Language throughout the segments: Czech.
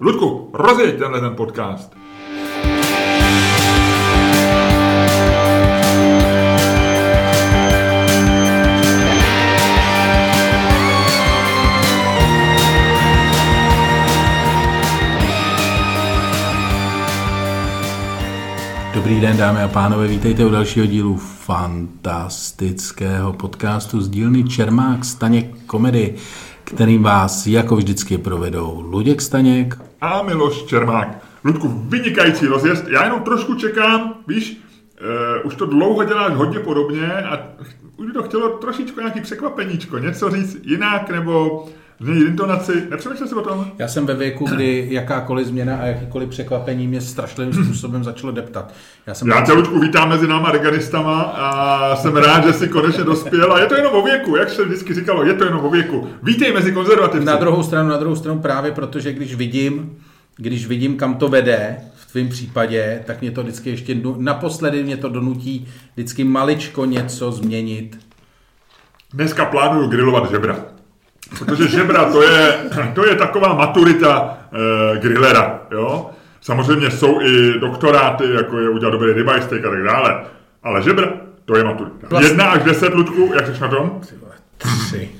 Ludku, rozjeď tenhle ten podcast. Dobrý den, dámy a pánové, vítejte u dalšího dílu fantastického podcastu z dílny Čermák Staněk komedy, kterým vás jako vždycky provedou Luděk Staněk a Miloš Čermák. Ludku, vynikající rozjezd. Já jenom trošku čekám, víš, uh, už to dlouho děláš hodně podobně a už by to chtělo trošičku nějaký překvapeníčko, něco říct jinak nebo změnit intonaci. Nepřemýšlel jsi o tom? Já jsem ve věku, kdy jakákoliv změna a jakýkoliv překvapení mě strašlivým způsobem začalo deptat. Já, jsem Já tě, Ludku, vítám mezi náma reganistama a jsem rád, že jsi konečně dospěl. A je to jenom o věku, jak se vždycky říkalo, je to jenom o věku. Vítej mezi konzervativci. Na druhou stranu, na druhou stranu právě, protože když vidím, když vidím, kam to vede, v tvém případě, tak mě to vždycky ještě, naposledy mě to donutí vždycky maličko něco změnit. Dneska plánuju grilovat žebra. Protože žebra to je, to je taková maturita e, grillera, jo. Samozřejmě jsou i doktoráty, jako je udělat dobrý ribeye steak a tak dále, ale žebra, to je maturita. Vlastně. Jedna až deset, Ludku, jak jsi na tom? Tři.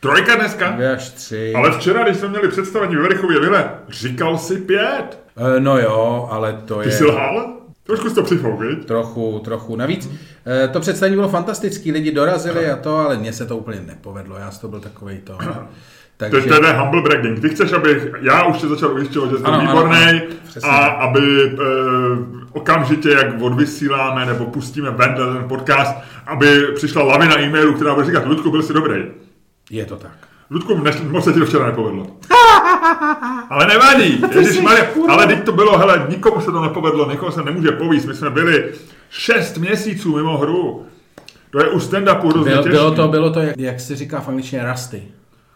Trojka dneska? Dvě až tři. Ale včera, když jsme měli představení ve Verichově vile, říkal si pět. E, no jo, ale to Ty je... Ty jsi lhal? Trošku jsi to přifouk, viď? Trochu, trochu. Navíc e, to představení bylo fantastický, lidi dorazili a to, ale mně se to úplně nepovedlo. Já to byl takový to... Takže... To, to je humble bragging. Ty chceš, aby já už tě začal ujišťovat, že jsi výborný a aby e, okamžitě, jak odvysíláme nebo pustíme ven ten podcast, aby přišla lavina e-mailů, která bude říkat, Ludku, byl jsi dobrý. Je to tak. Ludku, než, moc se ti to včera nepovedlo. ale nevadí, Ježíš Maria, ale teď to bylo, hele, nikomu se to nepovedlo, nikomu se nemůže povíst, my jsme byli šest měsíců mimo hru. To je u stand-upu hrozně bylo, bylo to, bylo to, jak, jak se říká v angličtině, rusty.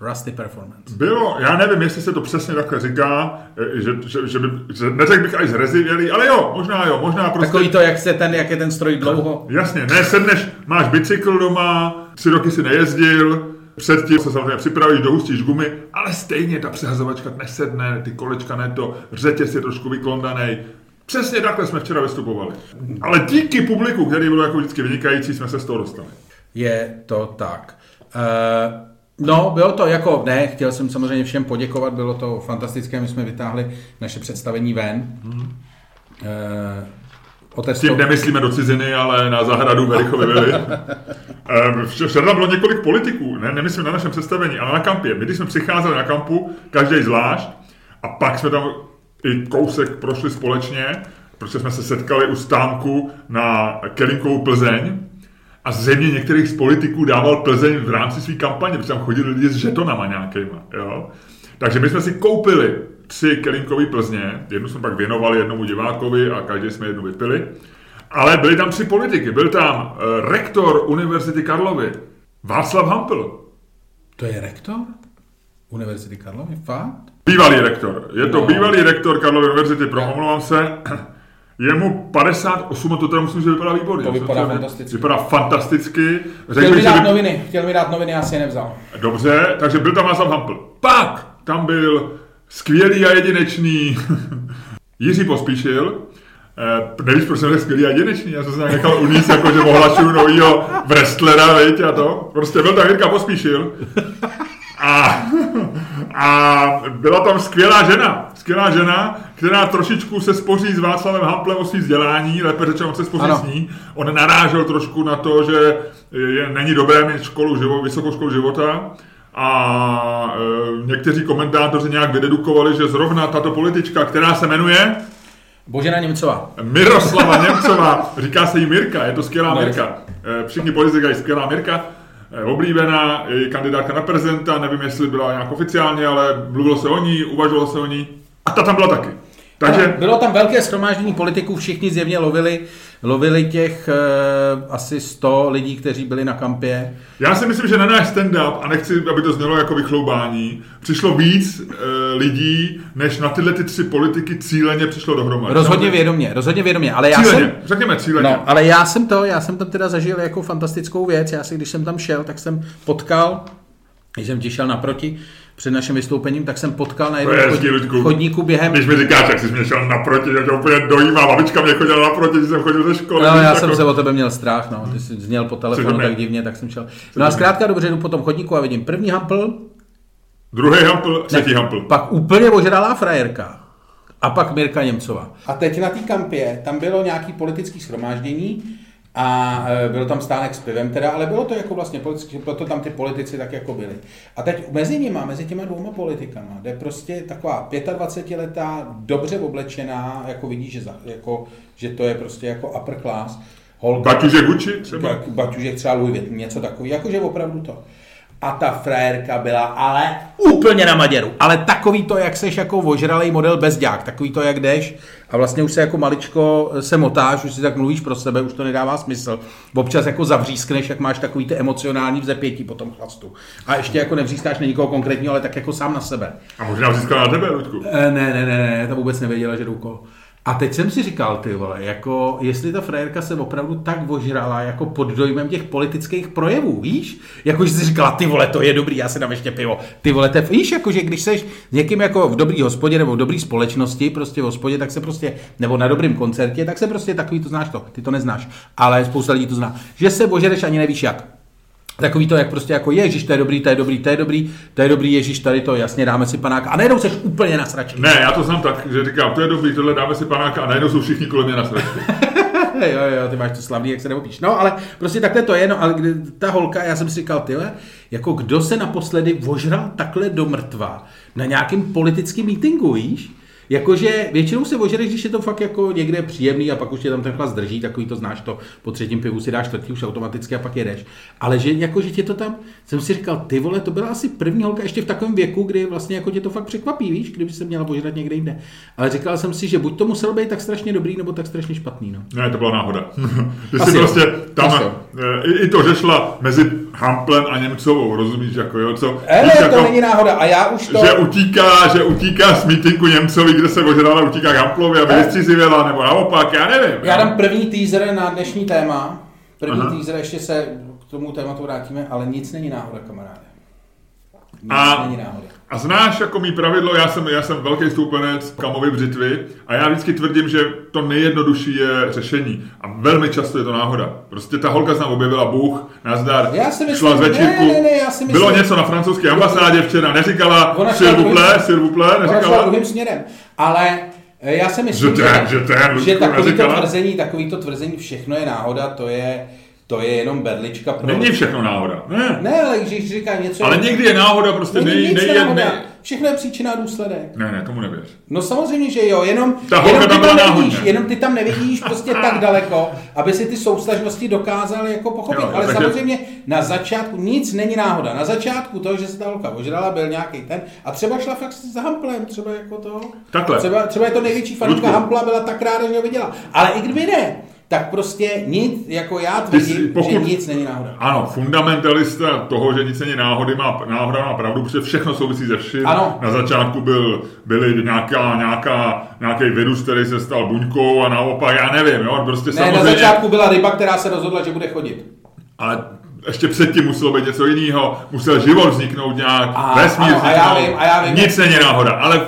Rusty performance. Bylo, já nevím, jestli se to přesně takhle říká, eh, že, že, že, by, že neřekl bych až zrezivělý, ale jo, možná jo, možná prostě... Takový to, jak, se ten, jak je ten stroj dlouho. Jasně, ne, sedneš, máš bicykl doma, tři roky si nejezdil, Předtím se samozřejmě připravíš, dohustíš gumy, ale stejně ta přehazovačka nesedne, ty kolečka ne to, řetěz je trošku vyklondaný. Přesně takhle jsme včera vystupovali. Ale díky publiku, který byl jako vždycky vynikající, jsme se z toho dostali. Je to tak. Uh, no, bylo to jako, ne, chtěl jsem samozřejmě všem poděkovat, bylo to fantastické, my jsme vytáhli naše představení ven. Hmm. Uh, s tím nemyslíme do ciziny, ale na zahradu Verichovy vily. Ehm, včera bylo několik politiků, ne, nemyslím na našem představení, ale na kampě. My, když jsme přicházeli na kampu, každý zvlášť, a pak jsme tam i kousek prošli společně, protože jsme se setkali u stánku na Kelinkovou Plzeň, a zřejmě některých z politiků dával Plzeň v rámci své kampaně, protože tam chodili lidi s žetonama nějakýma. Jo? Takže my jsme si koupili tři Kelinkové Plzně, jednu jsme pak věnovali jednomu divákovi a každý jsme jednu vypili. Ale byli tam tři politiky. Byl tam uh, rektor Univerzity Karlovy, Václav Hampl. To je rektor? Univerzity Karlovy? Fakt? Bývalý rektor. Je to no. bývalý rektor Karlovy univerzity, promlouvám se. Je mu 58 a to teda musím, že vypadá výborně. To vypadá fantasticky. Vypadá fantasticky. Řekl chtěl mi dát by... noviny, chtěl mi dát noviny, já si je nevzal. Dobře, takže byl tam Václav Hampl. Pak tam byl skvělý a jedinečný Jiří Pospíšil, Uh, nevíš, proč jsem skvělý a jedinečný, já jsem se nechal uníst, jako že ohlašuju novýho wrestlera, veď, a to. Prostě byl tam Jirka Pospíšil. A, a byla tam skvělá žena, skvělá žena, která trošičku se spoří s Václavem Hamplem o svý vzdělání, lépe řečeno, se spoří ano. s ní. On narážel trošku na to, že je, není dobré mít školu, živo, vysokou školu života, a e, někteří komentátoři nějak vydedukovali, že zrovna tato politička, která se jmenuje Božena Němcová. Miroslava Němcová, říká se jí Mirka, je to skvělá no, Mirka. E, všichni politici říkají skvělá Mirka, e, oblíbená, je kandidátka na prezidenta, nevím, jestli byla nějak oficiálně, ale mluvilo se o ní, uvažovalo se o ní. A ta tam byla taky. Takže... Bylo tam velké schromáždění politiků, všichni zjevně lovili, lovili těch uh, asi 100 lidí, kteří byli na kampě. Já si myslím, že na náš stand-up, a nechci, aby to znělo jako vychloubání, přišlo víc uh, lidí, než na tyhle ty tři politiky cíleně přišlo dohromady. Rozhodně vědomě, rozhodně vědomě, ale já cíleně, jsem... řekněme cíleně. No, ale já jsem to, já jsem tam teda zažil jako fantastickou věc, já si, když jsem tam šel, tak jsem potkal, když jsem ti šel naproti, před naším vystoupením, tak jsem potkal na jednom hezký, chodníku, chodníku během... Když mi říkáš, jak jsi mě šel naproti, že tě úplně dojímá, babička mě chodila naproti, když jsem chodil ze školy. No, já jako- jsem se o tebe měl strach, no. Ty jsi zněl po telefonu tak divně, tak jsem šel. No a zkrátka dobře, jdu po tom chodníku a vidím první hampl, Druhý hampl, třetí hampl. pak úplně ožralá frajerka. A pak Mirka Němcová. A teď na té kampě, tam bylo nějaký politický schromáždění a e, byl tam stánek s pivem teda, ale bylo to jako vlastně politický, proto tam ty politici tak jako byli. A teď mezi nimi, mezi těma dvouma politikama, jde prostě taková 25-letá, dobře oblečená, jako vidíš, že, za, jako, že to je prostě jako upper class, holka, Baťuže Gucci třeba? baťužek třeba Louis Vuitton, něco takový, jakože opravdu to. A ta frajerka byla ale úplně na maděru. Ale takový to, jak seš jako ožralej model bezďák, takový to, jak jdeš a vlastně už se jako maličko se motáš, už si tak mluvíš pro sebe, už to nedává smysl. Občas jako zavřískneš, jak máš takový ty emocionální vzepětí po tom chlastu. A ještě jako nevřískáš na nikoho konkrétního, ale tak jako sám na sebe. A možná získala na tebe, Luďku. E, ne, ne, ne, ne, ta vůbec nevěděla, že jdu kolo. A teď jsem si říkal, ty vole, jako jestli ta frajerka se opravdu tak ožrala jako pod dojmem těch politických projevů, víš? Jako že si říkala, ty vole, to je dobrý, já si dám ještě pivo. Ty vole, to je, víš, jako že když seš s někým jako v dobrý hospodě nebo v dobrý společnosti, prostě v hospodě, tak se prostě, nebo na dobrém koncertě, tak se prostě takový to znáš to, ty to neznáš, ale spousta lidí to zná, že se ožereš ani nevíš jak. Takový to, jak prostě jako ježíš, to je dobrý, to je dobrý, to je dobrý, to je dobrý, ježíš, tady to, jasně, dáme si panáka. A najednou seš úplně nasračený. Ne, já to znám tak, že říkám, to je dobrý, tohle dáme si panáka a najednou jsou všichni kolem mě na sračku. jo, jo, ty máš to slavný, jak se neopíš. No, ale prostě takhle to je, no, ale kdy, ta holka, já jsem si říkal, tyhle, jako kdo se naposledy ožral takhle do mrtva na nějakém politickém meetingu, víš? Jakože většinou se ožereš, když je to fakt jako někde příjemný a pak už tě tam ten chlast drží, takový to znáš to, po třetím pivu si dáš čtvrtý už automaticky a pak jedeš. Ale že jako, že tě to tam, jsem si říkal, ty vole, to byla asi první holka ještě v takovém věku, kdy vlastně jako tě to fakt překvapí, víš, kdyby se měla ožrat někde jinde. Ale říkal jsem si, že buď to muselo být tak strašně dobrý, nebo tak strašně špatný, no. Ne, to byla náhoda. Ty jsi prostě tam, Asi eh, i, i to, že šla mezi Hamplem a Němcovou, rozumíš, jako jo, co? Víš, to jako, není náhoda a já už to... že utíká, že utíká z Němcovi, kde se ožrala, utíká k Hamplovi, aby Ne. vystřízivěla, nebo naopak, já nevím. Já jo. dám první teaser na dnešní téma. První Aha. teaser, ještě se k tomu tématu vrátíme, ale nic není náhoda, kamaráde. A-. A znáš jako mý pravidlo, já jsem, já jsem velký stoupenec kamovy břitvy a já vždycky tvrdím, že to nejjednodušší je řešení. A velmi často je to náhoda. Prostě ta holka se tam objevila, Bůh, nazdar, Já si myslím- šla z ne, večírku. ne, ne, já si myslím- Bylo něco na francouzské ambasádě včera, neříkala s'il vous plaît, Ona šla neříkala. druhým směrem, ale eh, já si myslím, Že ten, že ten, že Ludku, takový to neříkala. tvrzení, takový to tvrzení, všechno je náhoda, to je, to je jenom berlička pro... Není všechno náhoda. Ne. Ne, ale když říká něco... Ale někdy je náhoda prostě není nej, nic nej, náhoda. nej, Všechno je příčina a důsledek. Ne, ne, tomu nevěř. No samozřejmě, že jo, jenom, Ta jenom, ty tam nevidíš, náhodně. jenom ty tam nevidíš prostě tak daleko, aby si ty soustažnosti dokázal jako pochopit. Jo, Ale takže- samozřejmě na začátku nic není náhoda. Na začátku to, že se ta holka ožrala, byl nějaký ten a třeba šla fakt s Hamplem, třeba jako to. Takhle. Třeba, třeba je to největší faninka Ludku. Hampla, byla tak ráda, že ho viděla. Ale i kdyby ne, tak prostě nic, jako já tvrdím, pokud- že nic není náhoda. Ano, fundamentalista toho, že nic není náhody, má, náhoda má pravdu, protože všechno souvisí ze vším. Ano. Na začátku byl, byly nějaká, nějaká, nějaký virus, který se stal buňkou a naopak, já nevím, jo, prostě Ne, na samozřejmě, začátku byla ryba, která se rozhodla, že bude chodit. ale ještě předtím muselo být něco jiného, musel život vzniknout nějak, A- vesmír ano, a já vzniknout, vím, a já vím. nic není náhoda, ale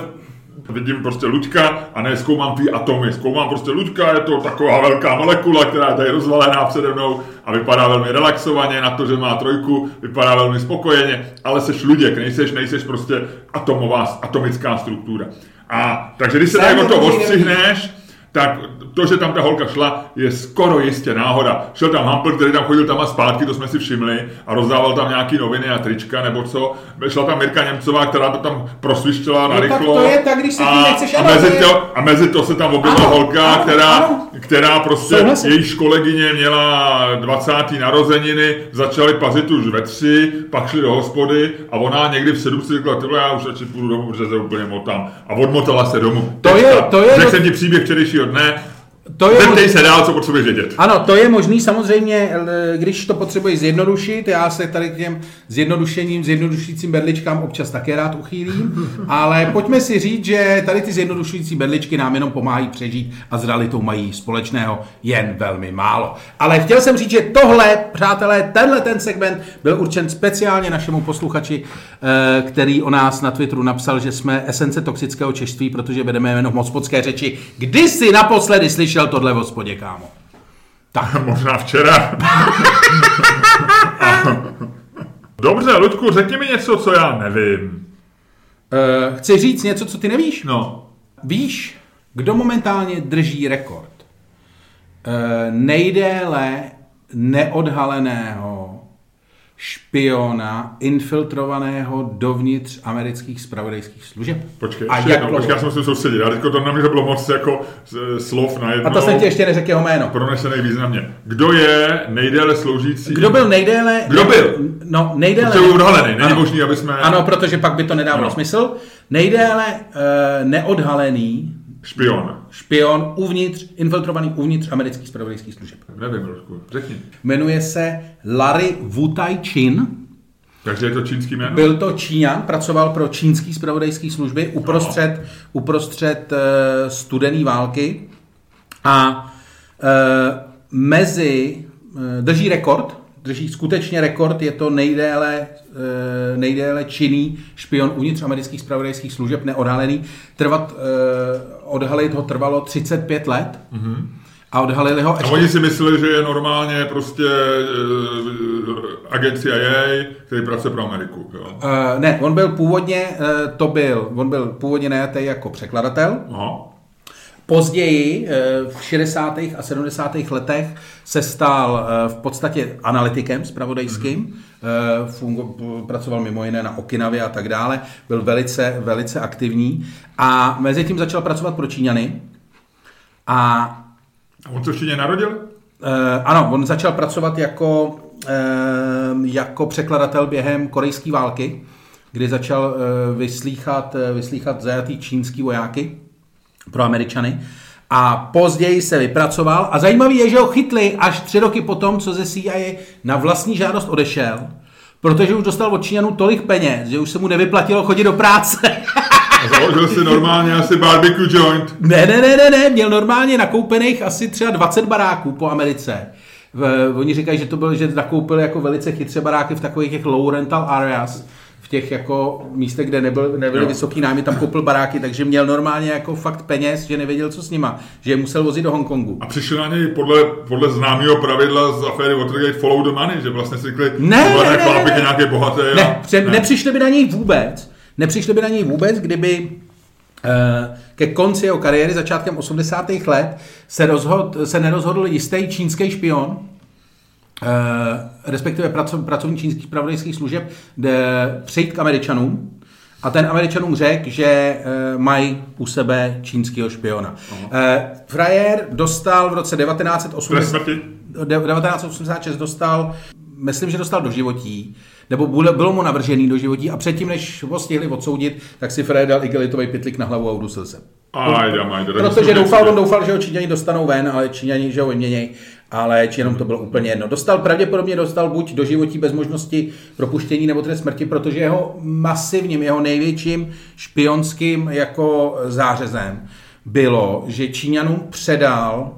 vidím prostě Luďka a ne zkoumám ty atomy, zkoumám prostě Luďka, je to taková velká molekula, která je tady rozvalená přede mnou a vypadá velmi relaxovaně na to, že má trojku, vypadá velmi spokojeně, ale seš Luděk, nejseš, nejseš prostě atomová, atomická struktura. A takže když se tak jako to odstřihneš, tak to, že tam ta holka šla, je skoro jistě náhoda. Šel tam Hampl, který tam chodil tam a zpátky, to jsme si všimli, a rozdával tam nějaký noviny a trička nebo co. Šla tam Mirka Němcová, která to tam prosvištěla na No tak rychlo. to je tak, když se a, nechceš, a, mezi to je- a mezi to se tam objevila holka, ano, která, ano. která prostě, Souhlasím. jejíž kolegyně měla 20. narozeniny, začaly pazit už ve tři, pak šli do hospody a ona někdy v sedm si řekla, já už radši půjdu domů, protože se úplně motám. A odmotala se domů. To je- Teďka. to je- Řekl jsem ti příběh včerejšího jön le, To je Zeptej se dál, co potřebuješ vědět. Ano, to je možný samozřejmě, když to potřebuješ zjednodušit, já se tady k těm zjednodušením, zjednodušujícím berličkám občas také rád uchýlím, ale pojďme si říct, že tady ty zjednodušující berličky nám jenom pomáhají přežít a s realitou mají společného jen velmi málo. Ale chtěl jsem říct, že tohle, přátelé, tenhle ten segment byl určen speciálně našemu posluchači, eh, který o nás na Twitteru napsal, že jsme esence toxického češství, protože vedeme jenom hospodské řeči. Kdy jsi naposledy slyšel tohle v hospodě, kámo? Možná včera. Dobře, Luďku, řekni mi něco, co já nevím. Uh, chci říct něco, co ty nevíš? No, Víš, kdo momentálně drží rekord uh, nejdéle neodhaleného špiona infiltrovaného dovnitř amerických spravodajských služeb? počkej, A ještě jak jednou, počkej, já se musím soustředit. Já teďko to na mě to bylo moc jako z- slov na jednou. A to jsem ti ještě neřekl jeho jméno. Pronesený významně. Kdo je nejdéle sloužící? Kdo byl nejdéle... Kdo byl? No, nejdéle... Protože byl odhalený, není Ano. možný, aby jsme... Ano, protože pak by to nedávalo Ano. smysl. Nejdéle uh, neodhalený Špion. špion uvnitř, infiltrovaný uvnitř amerických spravodajských služeb. Nevím, Luďku, řekni. Jmenuje se Larry Wutai Chin. Takže je to čínský jméno? Byl to Číňan, pracoval pro čínský spravodajský služby uprostřed, uprostřed uh, studené války a uh, mezi, uh, drží rekord, drží skutečně rekord, je to nejdéle, uh, nejdéle činný špion uvnitř amerických spravodajských služeb, neodhalený. Trvat, uh, odhalit ho trvalo 35 let mm-hmm. a odhalili ho A ještě... oni si mysleli, že je normálně prostě uh, agent CIA, který pracuje pro Ameriku. Jo? Uh, ne, on byl původně, uh, to byl, on byl původně najatý jako překladatel. Aha. Později, eh, v 60. a 70. letech, se stal eh, v podstatě analytikem spravodajským, mm-hmm. fungo, pracoval mimo jiné na Okinavě a tak dále, byl velice, velice aktivní a mezi tím začal pracovat pro Číňany a A on se v Číně narodil? Eh, ano, on začal pracovat jako, eh, jako překladatel během korejské války, kdy začal eh, vyslýchat, eh, vyslýchat zajatý čínský vojáky pro Američany. A později se vypracoval. A zajímavý je, že ho chytli až tři roky potom, co ze CIA na vlastní žádost odešel, protože už dostal od Číňanů tolik peněz, že už se mu nevyplatilo chodit do práce. A založil si normálně asi barbecue joint. Ne, ne, ne, ne, ne, měl normálně nakoupených asi třeba 20 baráků po Americe. V, oni říkají, že to byl, že nakoupil jako velice chytře baráky v takových těch low rental areas, v těch jako místech, kde nebyl, nebyly Jo. vysoký nájmy, tam koupil baráky, takže měl normálně jako fakt peněz, že nevěděl, co s nima, že je musel vozit do Hongkongu. A přišli na něj podle, podle známého pravidla z aféry Watergate follow the money, že vlastně si řekli, Ne, ne, ne, chlápek ne. je nějaký bohatý. a- Ne, pře- ne. nepřišli by na něj vůbec. Nepřišli by na něj vůbec, kdyby eh, ke konci jeho kariéry, začátkem 80. let, se, rozhod, se nerozhodl jistý čínský špion, respektive praco- pracovník čínských spravodajských služeb, přejít k Američanům a ten Američanům řekl, že eh, mají u sebe čínského špiona. Eh, Frajer dostal v roce Trest 1980... smrti? 1986 dostal, myslím, že dostal do životí, nebo bylo, mu navržený do životí a předtím, než ho stihli odsoudit, tak si Fred dal igelitový pytlik na hlavu a udusil se. Protože doufal, on doufal, že ho Číňani dostanou ven, ale Číňani, že ho vyměnějí, ale Číňanům to bylo úplně jedno. Dostal, pravděpodobně dostal buď do životí bez možnosti propuštění nebo trest smrti, protože jeho masivním, jeho největším špionským jako zářezem bylo, že Číňanům předal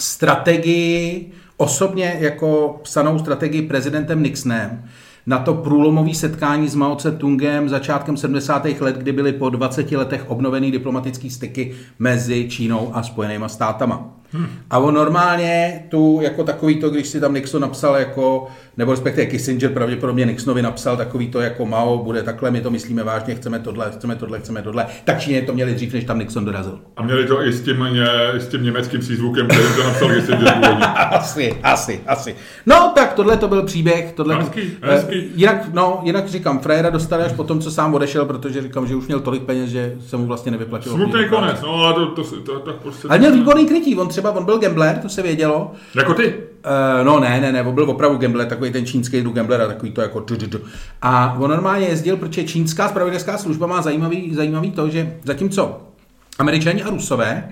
strategii, osobně jako psanou strategii prezidentem Nixonem, na to průlomové setkání s Mao Tse-tungem začátkem 70. let, kdy byly po 20 letech obnovený diplomatický styky mezi Čínou a Spojenýma státama. Hmm. A on normálně tu, jako takový to, když si tam Nixon napsal jako, nebo respektive Kissinger pravděpodobně Nixonovi napsal takový to jako Mao, bude takhle, my to myslíme vážně, chceme tohle, chceme tohle, chceme tohle. Tak Číně to měli dřív, než tam Nixon dorazil. A měli to i s tím, ně, s tím německým přízvukem, který to napsal Kissinger. Asi, asi, asi. No, tak tohle to byl příběh. Tohle Hezký, Eh, hezký. Jinak, no, jinak říkám, Frejera dostali až po tom, co sám odešel, protože říkám, že už měl tolik peněz, že se mu vlastně nevyplatilo. Smutný konec, no ale to, to, to, to prostě... Ale měl výborný krytí, on třeba, on byl gambler, to se vědělo. Jako ty? Uh, no ne, ne, ne, on byl opravdu gambler, takový ten čínský druh gamblera, takový to jako tu, tu, tu. A on normálně jezdil, protože čínská spravodajská služba má zajímavý, zajímavý to, že zatímco američani a rusové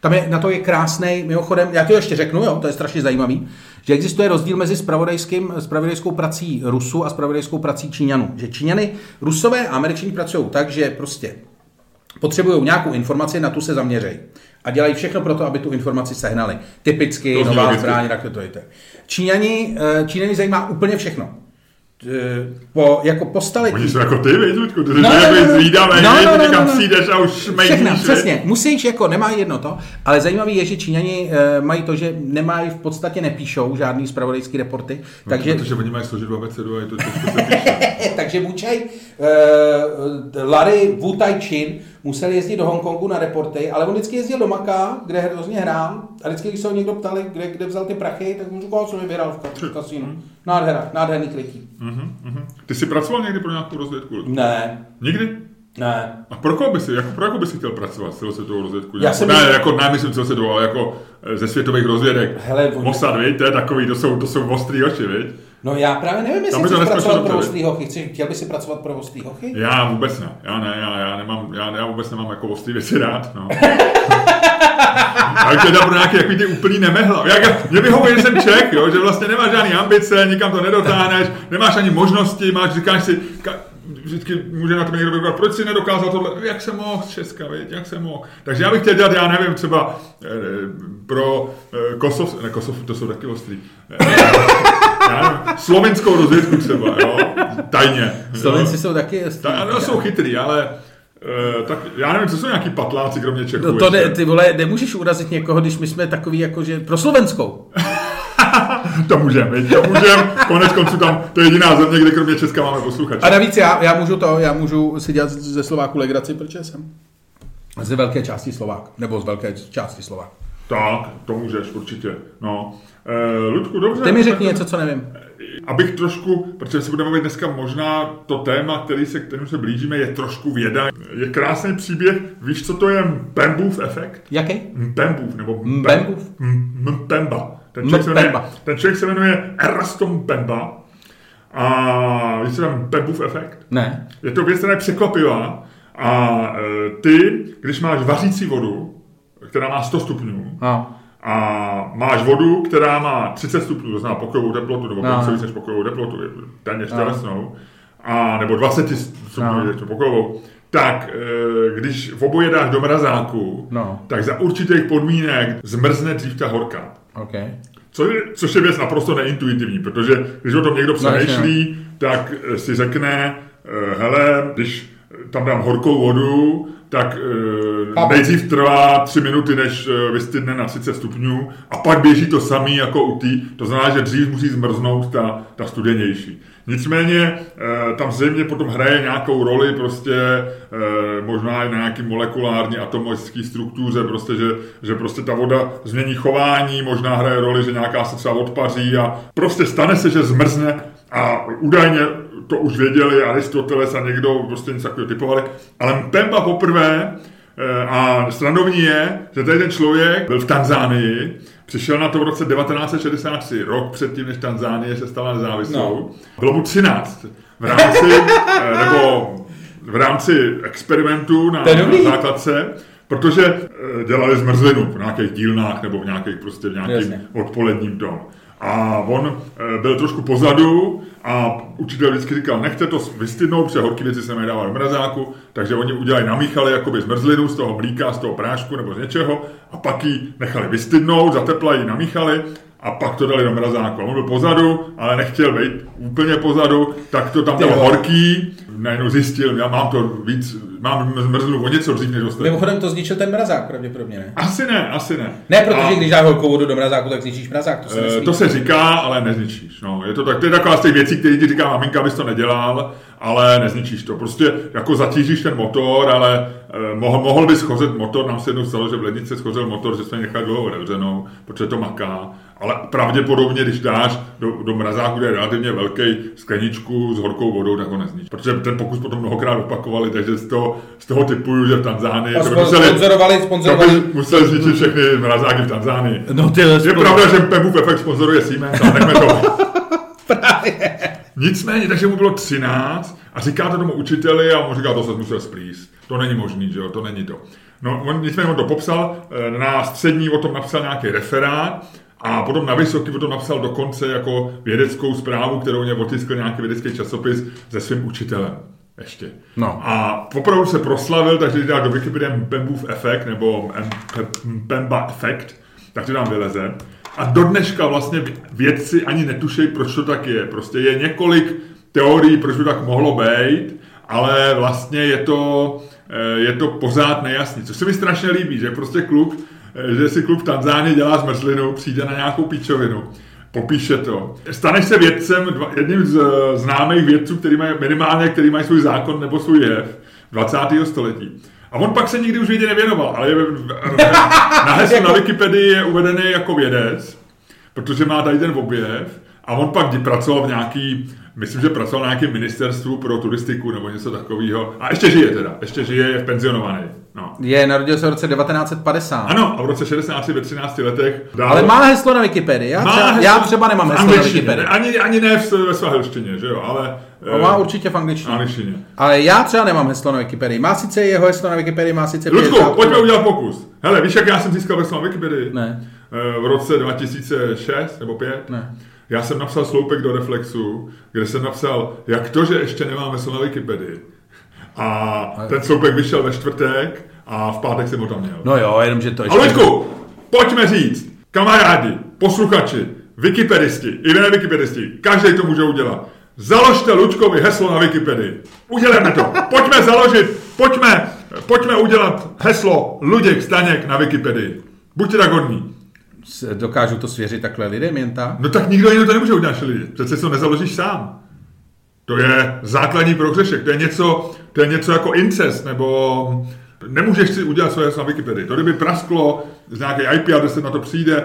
Tam je, na to je krásný, mimochodem, já to ještě řeknu, jo, to je strašně zajímavý, že existuje rozdíl mezi spravodajským, spravodajskou prací Rusu a spravodajskou prací Číňanů. Že Číňany, Rusové a Američané pracují tak, že prostě potřebují nějakou informaci, na tu se zaměřejí. A dělají všechno pro to, aby tu informaci sehnali. Typicky To nová logicky. zbraň, tak to je to. Číňani, eh, Číňany zajímá úplně všechno. Eh, Po, jako po staletí. Oni jsou jako ty, víš, Ludku, ty No, no, no, no, no. zvídavé, No, no, no, no, no, někam no, no. přijdeš a už Všechno, přesně. Musíš, jako nemá jedno to, ale zajímavý je, že Číňani e, mají to, že nemají v podstatě nepíšou žádný spravodajský reporty, takže, Protože oni mají složit abecedu a je to těžko se píše. takže Bučaj, e, Larry Wu Tai Chin musel jezdit do Hongkongu na reporty, ale on vždycky jezdil do Maka, kde hrozně hrál a vždycky, když se ho někdo ptali, kde, kde vzal ty prachy, tak mu říkal, co mi vyhrál v ka- v kasínu. Nádhera, nádherný krytí. Mhm, mhm. Ty jsi pracoval někdy pro nějakou rozvědku? Ne, Nikdy? ne. A pro koho by si, jako, pro by si chtěl pracovat celosvětovou rozvědku? Já jsem ne, myslel- jako, ne, myslím celosvětovou, ale jako eh, ze světových rozvědek. Hele, Mossad, to je takový, to jsou, to jsou ostrý oči, viď? No já právě nevím, jestli chceš pracovat pro ostrý hochy. Chci, chtěl by si pracovat pro ostrý hochy? Já vůbec ne, já ne, já, já nemám, já, já vůbec nemám jako ostrý věci rád, no. Ale teda pro nějaký takový ty úplný nemehla. Jak, mě vyhovuje, že jsem Čech, jo, že vlastně nemáš žádný ambice, nikam to nedotáhneš, nemáš ani možnosti, máš, říkáš si, ka, vždycky může na tebe někdo říkat, proč si nedokázal tohle, jak jsem mohl z Česka, viď, jak jsem mohl. Takže já bych chtěl dělat, já nevím, třeba eh, pro eh, Kosov, ne Kosov, to jsou taky ostrý. Eh, já nevím, slovenskou rozvědku třeba, jo, tajně. Slovenci jo. jsou taky... Ta, no, jsou chytrý, ale tak já nevím, co jsou nějaký patláci, kromě Čechů. No to ne, ty vole, nemůžeš urazit někoho, když my jsme takový jako, že pro Slovenskou. to můžeme, to můžeme. Konec konců tam, to je jediná země, kde kromě Česka máme posluchače. A navíc já, já můžu to, já můžu si dělat ze Slováku legraci, protože jsem z velké části Slovák, nebo z velké části Slovák. Tak, to můžeš určitě. No. Uh, Ludku, dobře. Ty mi řekni něco, co nevím. Abych trošku, protože si budeme mluvit dneska možná to téma, který se, kterým se blížíme, je trošku věda. Je krásný příběh, víš, co to je Mpembův efekt? Jaký? Mpembův, nebo Mpembův? M- Mpemba. Ten člověk, se jmenuje, ten člověk se jmenuje Erastom Mpemba. A víš, co je Mpembův efekt? Ne. Je to věc, která je překvapivá. A e, ty, když máš vařící vodu, která má 100 stupňů, No. a máš vodu, která má 30 stupňů, to znamená pokojovou teplotu, nebo No. něco víc než pokojovou teplotu, je téměř No. tělesnou, a, nebo 20 stupňů, No. je to pokojovou, tak e, když v oboje dáš do mrazáku, No. tak za určitých podmínek zmrzne dřív ta horka. OK. Co je, což je věc naprosto neintuitivní, protože když o tom někdo přemýšlí, tak eh, si řekne, eh, hele, když tam dám horkou vodu, tak Chápu. nejdřív trvá tři minuty, než vystydne na 30 stupňů a pak běží to samý jako u tý. To znamená, že dřív musí zmrznout ta, ta studenější. Nicméně eh, tam zřejmě potom hraje nějakou roli prostě eh, možná i na nějaký molekulární atomické struktuře, prostě, že, že prostě ta voda změní chování, možná hraje roli, že nějaká se třeba odpaří a prostě stane se, že zmrzne a údajně to už věděli Aristoteles a někdo prostě něco takového typovali, ale Mpemba poprvé eh, a srandovní je, že tady ten člověk byl v Tanzánii, přišel na to v roce 1963, rok předtím, než Tanzánie se stala nezávislou. No. Bylo mu 13. V rámci, eh, nebo v rámci experimentu na, na základce, protože eh, dělali zmrzlinu v nějakých dílnách nebo v nějakých prostě v nějakým Jasně. odpoledním tom. A on eh, byl trošku pozadu a učitel vždycky říkal, nechte to vystydnout, protože horké věci se dávat do mrazáku, takže oni udělali, namíchali jakoby zmrzlinu z toho mlíka, z toho prášku nebo z něčeho a pak ji nechali vystydnout, zateplají, namíchali a pak to dali do mrazáku. On byl pozadu, ale nechtěl být úplně pozadu, tak to tam bylo horký, najednou zjistil, já mám to víc, mám zmrzlinu o něco dřív než ostatní. Mimochodem to zničil ten mrazák, pravděpodobně ne. Asi ne, asi ne. Ne, protože A- když dáš horkou vodu do mrazáku, tak zničíš mrazák, to se Eh, nesmí. To se říká, ale nezničíš. No, je to, tak, to je taková z těch věcí, které ti říká maminka, abys to nedělal, ale nezničíš to. Prostě jako zatížíš ten motor, ale eh, mohl, mohl bys schozet motor. Nám se jednou stalo, že v lednici schozel motor, že jsme nechali dlouho otevřenou, protože to maká. Ale pravděpodobně, když dáš do, do mrazáku, kde je relativně velký skleničku s horkou vodou, tak ho nezničíš. Protože ten pokus potom mnohokrát opakovali, takže z toho, z toho typuju, že v Tanzánii A to by spon- museli, sponzorovali, to sponzorovali. by museli zničit všechny mrazáky v Tanzánii. No ty Je pravda, že Pemův efekt sponzoruje Siemens, ale nechme to. Nicméně, takže mu bylo 13 a říká to tomu učiteli a on říká, to se musel splíst. To není možný, že jo, to není to. No, on, nicméně on to popsal, eh, na střední o tom napsal nějaký referát, a potom na vysoký o tom napsal dokonce jako vědeckou zprávu, kterou mě otiskl nějaký vědecký časopis se svým učitelem. Ještě. No. A opravdu se proslavil, takže když dá do Wikipedia Bembův efekt, nebo Bemba efekt, tak to tam vyleze. A do dneška vlastně vědci ani netušejí, proč to tak je. Prostě je několik teorií, proč by tak mohlo být, ale vlastně je to, eh, je to pořád nejasný. Co se mi strašně líbí, že prostě kluk, eh, že si klub Tanzánii dělá zmrzlinu, přijde na nějakou píčovinu, popíše to. Staneš se vědcem, jedním z eh, známých vědců, který mají minimálně, který mají svůj zákon nebo svůj jev 20. století. A on pak se nikdy už vědě nevěnoval, ale je, na heslu na Wikipedii je uvedený jako vědec, protože má tady ten objev a on pak pracoval v nějaký myslím, že pracoval na nějakém ministerstvu pro turistiku nebo něco takového. A ještě žije teda, ještě žije, je penzionovaný. No. Je, narodil se v roce 1950. Ano, a v roce 60 ve 13 letech dál... Ale má heslo na Wikipedii. Já, třeba, heslo... já třeba nemám heslo na Wikipedii. Ani, ani ne ve svahilštině, že jo, ale... On má určitě v angličtině. angličtině. Ale já třeba nemám heslo na Wikipedii. Má sice jeho heslo na Wikipedii, má sice Ludku, pojďme udělat pokus. Hele, víš, jak já jsem získal heslo na Wikipedii? Ne. Eh, v roce 2006 nebo 5? Ne. Já jsem napsal sloupek do Reflexu, kde jsem napsal, jak to, že ještě nemáme na Wikipedii. A ten sloupek vyšel ve čtvrtek a v pátek jsem ho tam měl. No jo, jenom že to ještě... Luďku, pojďme říct, kamarádi, posluchači, wikipedisti, i ne wikipedisti, každý to může udělat. Založte Luďkovi heslo na Wikipedii. Uděláme to. Pojďme založit, pojďme, pojďme udělat heslo Luděk Staněk na Wikipedii. Buďte tak hodní dokážu to svěřit takhle lidem jen tak? No tak nikdo jiný to nemůže udělat lidi. Přece to nezaložíš sám. To je základní prohřešek. To je něco, to je něco jako incest, nebo nemůžeš si udělat svoje na Wikipedii. To kdyby prasklo z nějaké IP adresy na to přijde,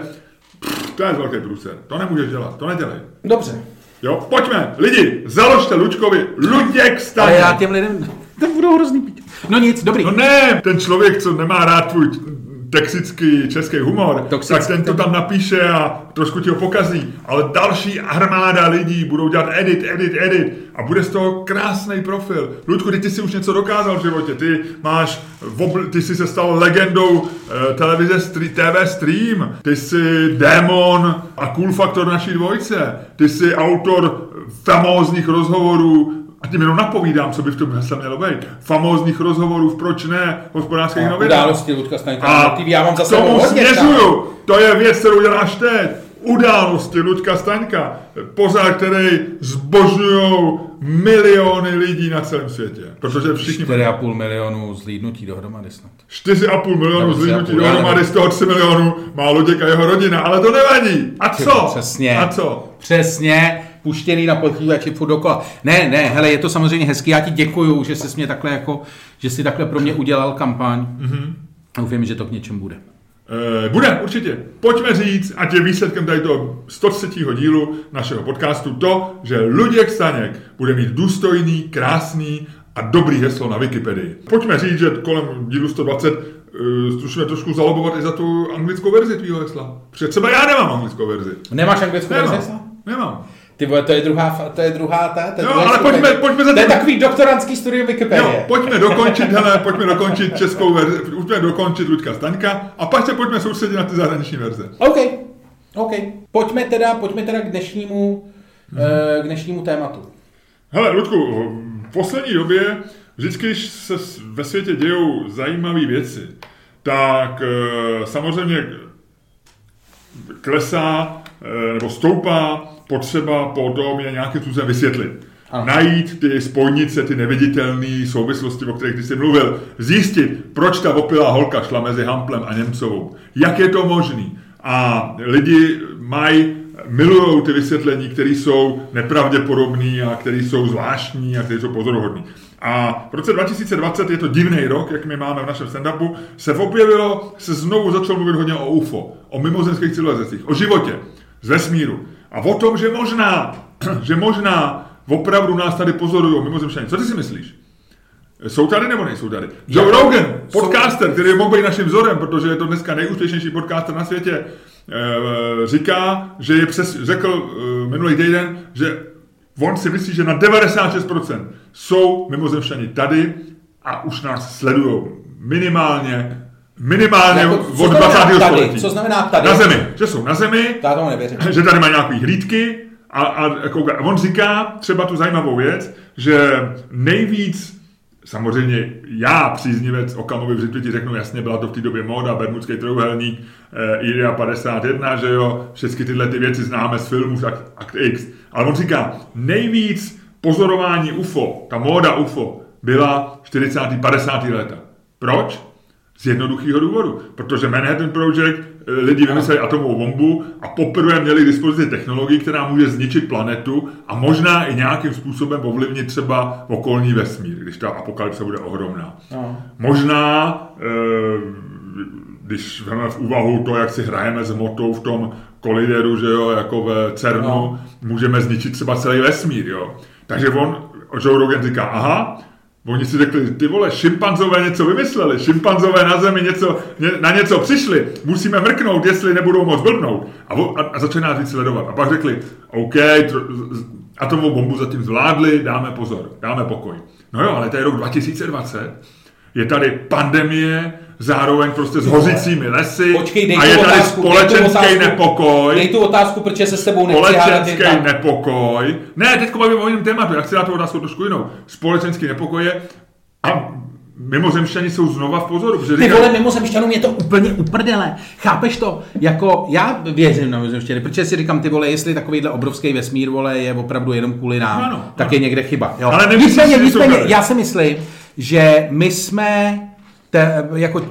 pff, to je velký průser. To nemůžeš dělat, to nedělej. Dobře. Jo, pojďme, lidi, založte Lučkovi Luděk Staněk. Ale já těm lidem, to budou hrozný pít. No nic, dobrý. No ne, ten člověk, co nemá rád tvůj toxický český humor, Toxický. tak ten to tam napíše a trošku ti ho pokazí. Ale další armáda lidí budou dělat edit, edit, edit a bude z toho krásný profil. Ludku, ty jsi už něco dokázal v životě. Ty máš, ty jsi se stal legendou uh, televize TV Stream. Ty jsi démon a cool faktor naší dvojce. Ty jsi autor famózních rozhovorů a tím jenom napovídám, co by v tom hesle mělo být. Famózních rozhovorů v proč ne hospodářských novinách. Události Ludka Staňka a já mám zase tomu směřuju. To je věc, kterou děláš teď. Události Ludka Staňka, pořád, který zbožňují miliony lidí na celém světě. Protože všichni... 4,5 milionů zlídnutí dohromady snad. 4,5 milionů zlídnutí dohromady, z toho 3 milionů má Luděk a jeho rodina, ale to nevadí. A co? Přesně. A co? Přesně puštěný na počítači furt dokola. Ne, ne, hele, je to samozřejmě hezký, já ti děkuju, že jsi mě takhle jako, že jsi takhle pro mě udělal kampaň. Mm-hmm. Doufám, že to k něčemu bude. E, bude, určitě. Pojďme říct, ať je výsledkem tady toho 103. dílu našeho podcastu to, že Luděk Staněk bude mít důstojný, krásný a dobrý heslo na Wikipedii. Pojďme říct, že kolem dílu 120 uh, e, zkusíme trošku zalobovat i za tu anglickou verzi tvýho hesla. Protože třeba já nemám anglickou verzi. Nemáš anglickou verzi hesla? Nemám. Ty vole, to je druhá, to je druhá, ta, to je jo, ale pojďme, pojďme za to. je takový doktorantský studium Wikipedie. Jo, pojďme dokončit, hele, pojďme dokončit českou verzi, pojďme dokončit Luďka Staňka a pak se pojďme soustředit na ty zahraniční verze. OK, OK. Pojďme teda, pojďme teda k dnešnímu, hmm. k dnešnímu tématu. Hele, Ludku, v poslední době vždycky, když se ve světě dějou zajímavé věci, tak eh, samozřejmě klesá eh, nebo stoupá potřeba potom je nějakým způsobem vysvětlit. Aha. Najít ty spojnice, ty neviditelné souvislosti, o kterých ty jsi mluvil. Zjistit, proč ta opilá holka šla mezi Hamplem a Němcovou. Jak je to možný? A lidi mají, milují ty vysvětlení, které jsou nepravděpodobné a které jsou zvláštní a které jsou pozoruhodné. A v roce 2020 je to divný rok, jak my máme v našem stand-upu, se objevilo, se znovu začalo mluvit hodně o UFO, o mimozemských civilizacích, o životě z vesmíru. A o tom, že možná, že možná opravdu nás tady pozorují mimozemšťané. Co ty si myslíš? Jsou tady nebo nejsou tady? Joe Rogan, podcaster, který je mohl být naším vzorem, protože je to dneska nejúspěšnější podcaster na světě, eh, říká, že je přes, řekl eh, minulý týden, že on si myslí, že na 96% jsou mimozemšťani tady a už nás sledují minimálně minimálně Jako, od znamená 20. tady? století. Co znamená tady? Na zemi, že jsou na zemi, Já tomu nevěřím. že tady mají nějaký hlídky a, a a on říká třeba tu zajímavou věc, že nejvíc Samozřejmě já, příznivec Okamovy břitvy, ti řeknu jasně, byla to v té době móda, Bermudský trojuhelník, eh, Iria 51, že jo, všechny tyhle ty věci známe z filmů, z Akt, Akt X. Ale on říká, nejvíc pozorování UFO, ta móda UFO, byla 40. 50. leta. Proč? Z jednoduchého důvodu. Protože Manhattan Project eh, lidi vymysleli atomovou bombu a poprvé měli k dispozici technologii, která může zničit planetu a možná i nějakým způsobem ovlivnit třeba okolní vesmír, když ta apokalypse bude ohromná. No. Možná, eh, když vezmeme v úvahu to, jak si hrajeme s hmotou v tom kolideru, že jo, jako v CERNu, No. můžeme zničit třeba celý vesmír, jo. Takže on, Joe Rogan říká, aha, Oni si řekli, ty vole, šimpanzové něco vymysleli, šimpanzové na zemi něco, ně, na něco přišli, musíme mrknout, jestli nebudou moc blbnout. A, a, a začali nás víc sledovat. A pak řekli, OK, tr, atomovou bombu zatím zvládli, dáme pozor, dáme pokoj. No jo, ale to je rok 2020, je tady pandemie, zároveň prostě s hořícími lesy Počkej, dej a je tady otázku, dej společenský otázku. nepokoj. Dej tu otázku, protože se s tebou nechci hádat Společenský jedna. nepokoj. Ne, teď bavím o jiném tématu, já chci dát tu otázku trošku jinou. Společenský nepokoje a mimozemšťani jsou znova v pozoru, protože Ty říkají, vole, mimozemšťanům je to úplně uprdele. Chápeš to? Jako, já věřím na mimozemšťany, protože si říkám, ty vole, jestli takovýhle obrovský vesmír, vole, je opravdu jenom kvůli nám, Ano, tak ano. je někde chyba. Jo. Ale nemyslíš nicméně, nicméně, já si myslím, že my jsme te, jako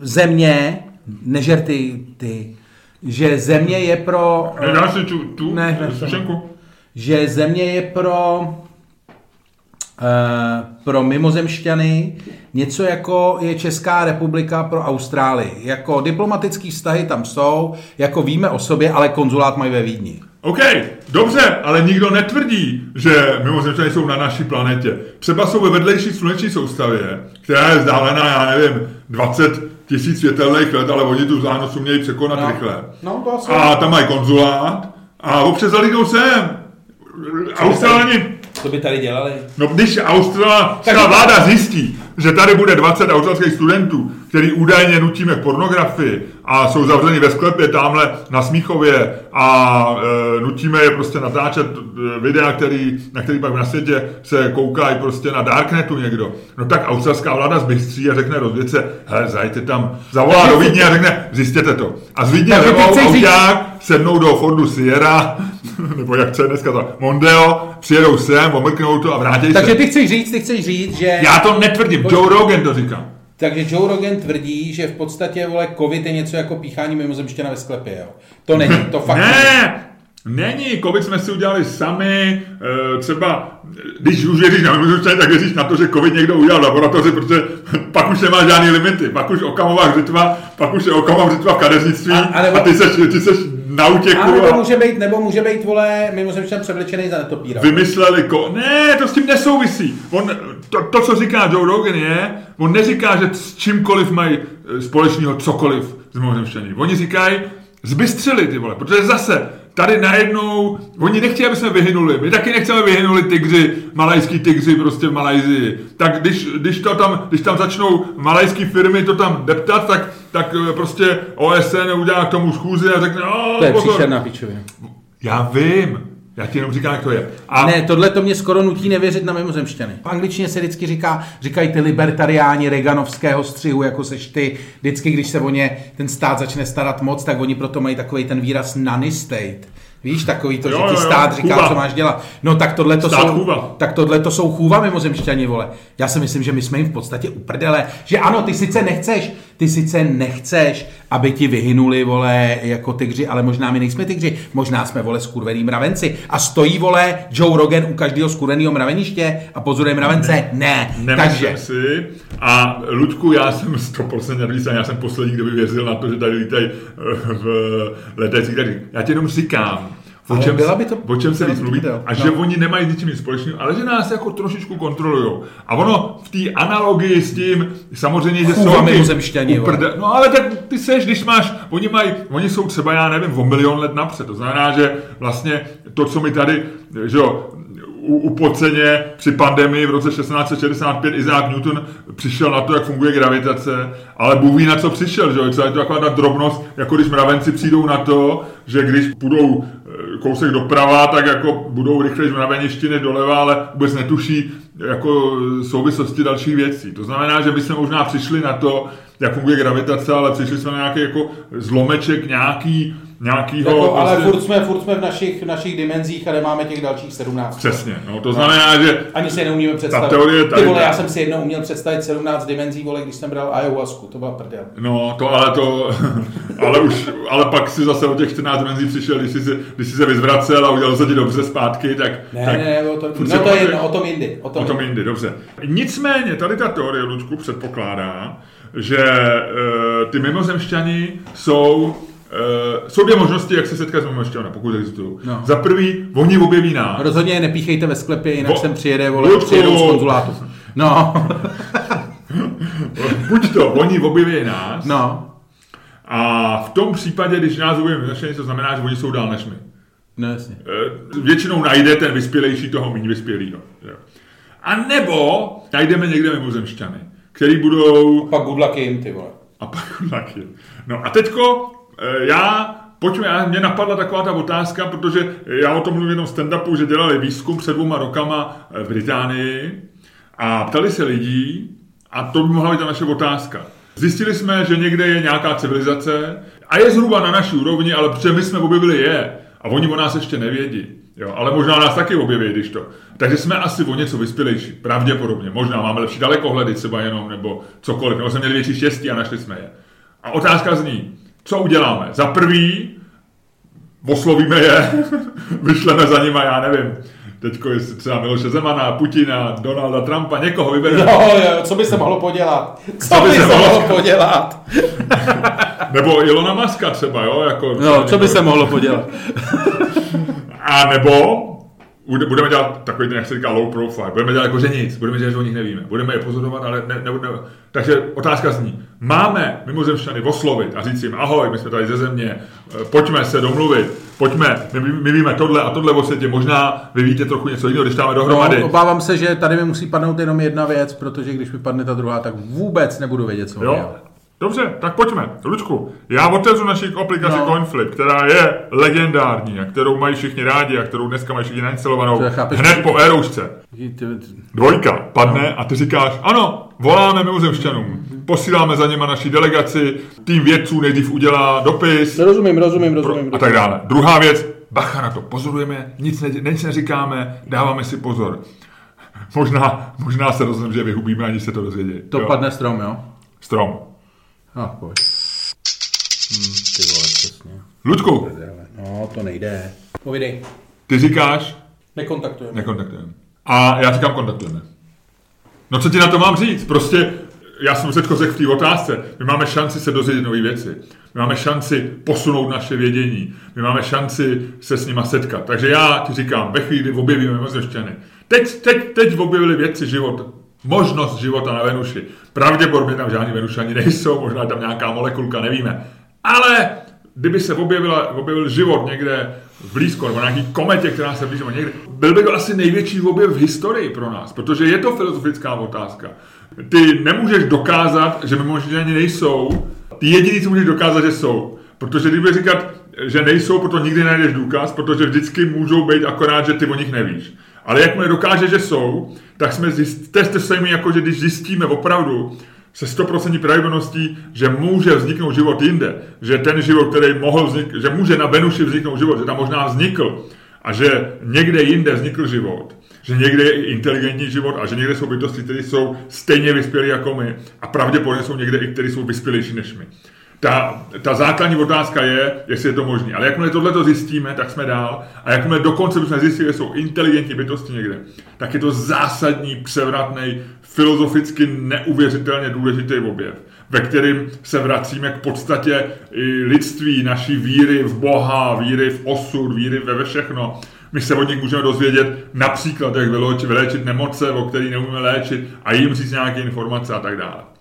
země, nežer ty, ty, že země je pro... nedáš si tu, tu Ne, ne, sušenku? že země je pro eh, pro mimozemšťany něco jako je Česká republika pro Austrálii. Jako diplomatický vztahy tam jsou, jako víme o sobě, ale konzulát mají ve Vídni. OK, dobře, ale nikdo netvrdí, že mimozemšťané jsou na naší planetě. Třeba jsou ve vedlejší sluneční soustavě, která je vzdálená, já nevím, 20 tisíc světelných let, ale oni tu vzdálenost umějí překonat No. rychle. No, to asi. A tam mají konzulát a občas zalídou sem. Australani, Co by tady dělali? no když australská vláda zjistí, že tady bude 20 australských studentů, který údajně nutíme k pornografii a jsou zavřeni ve sklepě tamhle na Smíchově a e, nutíme je prostě natáčet e, videa, který, na který pak na světě se koukají prostě na Darknetu někdo. No tak australská vláda zbystří a řekne rozvědce, hele, zajďte tam, zavolá do Vídně a řekne, zjistěte to. A z Vídně Takže říct- auták, sednou do Fordu Sierra, nebo jak se dneska to, Mondeo, přijedou sem, omrknou to a vrátí Takže se. ty chceš říct, ty chceš říct, že... Já to netvrdím, Joe Rogan to říká. Takže Joe Rogan tvrdí, že v podstatě, vole, covid je něco jako píchání mimozemšťana ve sklepě, jo. To není, to fakt není. Ne, není, covid jsme si udělali sami, eh, třeba, když už věříš na mimozemšťany, tak věříš na to, že covid někdo udělal v laboratoři, protože pak už nemá žádný limity, pak už okamová hřitva, pak už je okamová hřitva v kadeřnictví A- a, a nebo- ty, seš, ty seš na útěku A nebo může být, nebo může být, vole, mimozemšťan převlečený za netopíra. vymysleli ko... Ne, to s tím nesouvisí. On, to, to, co říká Joe Rogan je, on neříká, že s čímkoliv mají eh, společného cokoliv s mimozemšťany. Oni říkají, zbystřili ty vole, protože zase tady najednou, oni nechtějí, aby jsme vyhynuli, my taky nechceme vyhynuli tygři, malajský tygři prostě v Malajzii. Tak když, když, to tam, když tam začnou malajské firmy to tam deptat, tak, tak eh, prostě OSN udělá k tomu schůzi a řekne, "O, To je pozor." příšerná pičovina. Já vím, já ti jenom říkám, jak to je. A Ne, tohle to mě skoro nutí nevěřit na mimozemšťany. V angličtině se vždycky říká, říkají ty libertariáni Reaganovského střihu, jako seš ty, vždycky, když se o ně ten stát začne starat moc, tak oni proto mají takový ten výraz nanny state. Víš, takový to, Jo, že jo, ti jo, stát říká, chůva. co máš dělat. No tak tohle to jsou, chůva. tak tohle to jsou chůva mimozemšťani, vole. Já si myslím, že my jsme jim v podstatě uprdele. Že ano, ty sice nechceš, ty sice nechceš, aby ti vyhynuli, vole, jako tygři, ale možná my nejsme tygři, možná jsme, vole, skurvený mravenci. A stojí, vole, Joe Rogan u každého skurveného mraveniště a pozoruje mravence? Ne. Nemyslím Takže, si. A Ludku, já jsem 100% nervýs, já jsem poslední, kdo by věřil na to, že tady lítají eh, v letajících taxích. Já ti jenom říkám, o Ale čem, byla se- by to- o čem se víc to mluví video. a že No. oni nemají s ničím nic společného, ale že nás jako trošičku kontrolují. A ono v té analogii s tím, samozřejmě, že jsou ty uprde- No ale tak ty seš, když máš, oni mají, oni jsou třeba, já nevím, o milion let napřed. To znamená, že vlastně to, co my tady, že jo, u, u podceně při pandemii v roce 1665 Isaac Newton přišel na to, jak funguje gravitace, ale Bůh ví, na co přišel, že jo? je to taková ta drobnost, jako když mravenci přijdou na to, že když půjdou eh, kousek doprava, tak jako budou rychleji mraveništi než doleva, ale vůbec netuší jako souvislosti dalších věcí. To znamená, že my jsme možná přišli na to, jak funguje gravitace, ale přišli jsme na nějaký jako zlomeček nějaký nějakýho... Jako, ale vlastně... furt, jsme, furt jsme v našich, v našich dimenzích a nemáme těch dalších 17. Přesně, no, to znamená, že... Ani si je neumíme představit. Ta teorie tady... Ty vole, já jsem si jednou uměl představit 17 dimenzí, vole, když jsem bral ayahuasku, to byla prdel. No, to ale to... ale už, ale pak si zase o těch 14 dimenzí přišel, když jsi, se, když jsi se vyzvracel a udělal se ti dobře zpátky, tak... Ne, tak, ne, ne, o to, no to je jedno, o tom jindy. O tom, o tom jindy, dobře. Nicméně, tady ta teorie, Lučku, předpokládá, že uh, ty mimozemšťani jsou Uh, jsou dvě možnosti, jak se setkat s mimošťanem, pokud existují. No. Za prvý, oni objeví nás. Rozhodně je nepíchejte ve sklepě, jinak Bo... sem přijede, vole, přijedou z konzulátu. No. Buď to, oni objeví nás. No. A v tom případě, když nás objeví mimošťany, to znamená, že oni jsou dál než my. No jasně. Uh, většinou najde ten vyspělejší toho méně vyspělého. A nebo najdeme někde mimozemšťany, který budou... A pak good luck jim, ty vole. A pak good luck jim. No a teďko já, pojďme, mě napadla taková ta otázka, protože já o tom mluvím jenom stand-upu, že dělali výzkum před dvěma rokama v Británii a ptali se lidí, a to by mohla být ta naše otázka. Zjistili jsme, že někde je nějaká civilizace a je zhruba na naší úrovni, ale protože my jsme objevili je a oni o nás ještě nevědí. Jo, ale možná nás taky objeví, když to. Takže jsme asi o něco vyspělejší, pravděpodobně. Možná máme lepší dalekohledy třeba jenom, nebo cokoliv. Nebo jsme měli větší štěstí a našli jsme je. A otázka zní, co uděláme? Za prvý, oslovíme je, vyšleme za nima, já nevím, teďko jestli třeba Miloše Zemana, Putina, Donalda Trumpa, někoho vybereme. Jo, jo, co by se mohlo podělat? Co, co by se mohlo podělat? nebo Ilona Maska třeba, jo? Jako, no, co by se mohlo podělat? A nebo budeme dělat takový ten, jak se říká, low profile. Budeme dělat jako, že nic. Budeme dělat, že o nich nevíme. Budeme je pozorovat, ale ne, ne, ne. Takže otázka zní, máme mimozemšťany oslovit a říct jim, ahoj, my jsme tady ze země, eh, pojďme se domluvit, pojďme, my, my víme tohle a tohle o světě, možná vy víte trochu něco jiného, když dáme dohromady. No, obávám se, že tady mi musí padnout jenom jedna věc, protože když mi padne ta druhá, tak vůbec nebudu vědět, co jo? Dobře, tak pojďme. Lučku, já otevřu naši aplikaci no. CoinFlip, která je legendární a kterou mají všichni rádi a kterou dneska mají všichni nainstalovanou hned po éroušce. Dvojka padne no. a ty říkáš, ano, voláme mimozemšťanům, posíláme za něma naší delegaci, tým vědců nejdřív udělá dopis. Rozumím, rozumím, rozumím. A tak dále. Druhá věc, bacha na to, pozorujeme, nic, ne, nic neříkáme, dáváme si pozor. Možná, možná se rozhodneme, že vyhubíme, ani se to dozvědí. To jo. padne strom, jo? Strom. No, pojď. Hm, ty vole, přesně. Ludku. No, to nejde. Povídej. Ty říkáš? Nekontaktujeme. Nekontaktujeme. A já říkám kontaktujeme. No co ti na to mám říct? Prostě já jsem teď řekl v té otázce, my máme šanci se dozvědět nové věci. My máme šanci posunout naše vědění. My máme šanci se s nima setkat. Takže já ti říkám, ve chvíli, kdy objevíme mozešťany. Teď, teď, teď objevili věci život, možnost života na Venuši. Pravděpodobně tam žádní Venušani nejsou, možná tam nějaká molekulka, nevíme. Ale kdyby se objevila, objevil život někde v blízko, nebo nějaký kometě, která se blíží někde, byl by to asi největší objev v historii pro nás, protože je to filozofická otázka. Ty nemůžeš dokázat, že mimořádně nejsou, ty jediný, co můžeš dokázat, že jsou. Protože když říkat, že nejsou, proto nikdy najdeš důkaz, protože vždycky můžou být akorát, že ty o nich nevíš. Ale jakmile dokáže, že jsou, tak jsme zjist, test stejný jako, že když zjistíme opravdu se 100% pravděpodobností, že může vzniknout život jinde, že ten život, který mohl vzniknout, že může na Venuši vzniknout život, že tam možná vznikl a že někde jinde vznikl život, že někde je inteligentní život a že někde jsou bytosti, které jsou stejně vyspělí jako my a pravděpodobně jsou někde i, které jsou vyspělejší než my. Ta, ta základní otázka je, jestli je to možné. Ale jakmile tohle to zjistíme, tak jsme dál. A jakmile dokonce bychom zjistili, že jsou inteligentní bytosti někde, tak je to zásadní, převratný, filozoficky neuvěřitelně důležitý objev, ve kterým se vracíme k podstatě lidství, naší víry v Boha, víry v osud, víry ve všechno. My se od nich můžeme dozvědět například, jak vyléčit nemoce, o kterých neumíme léčit a jim říct nějaké informace a tak dále.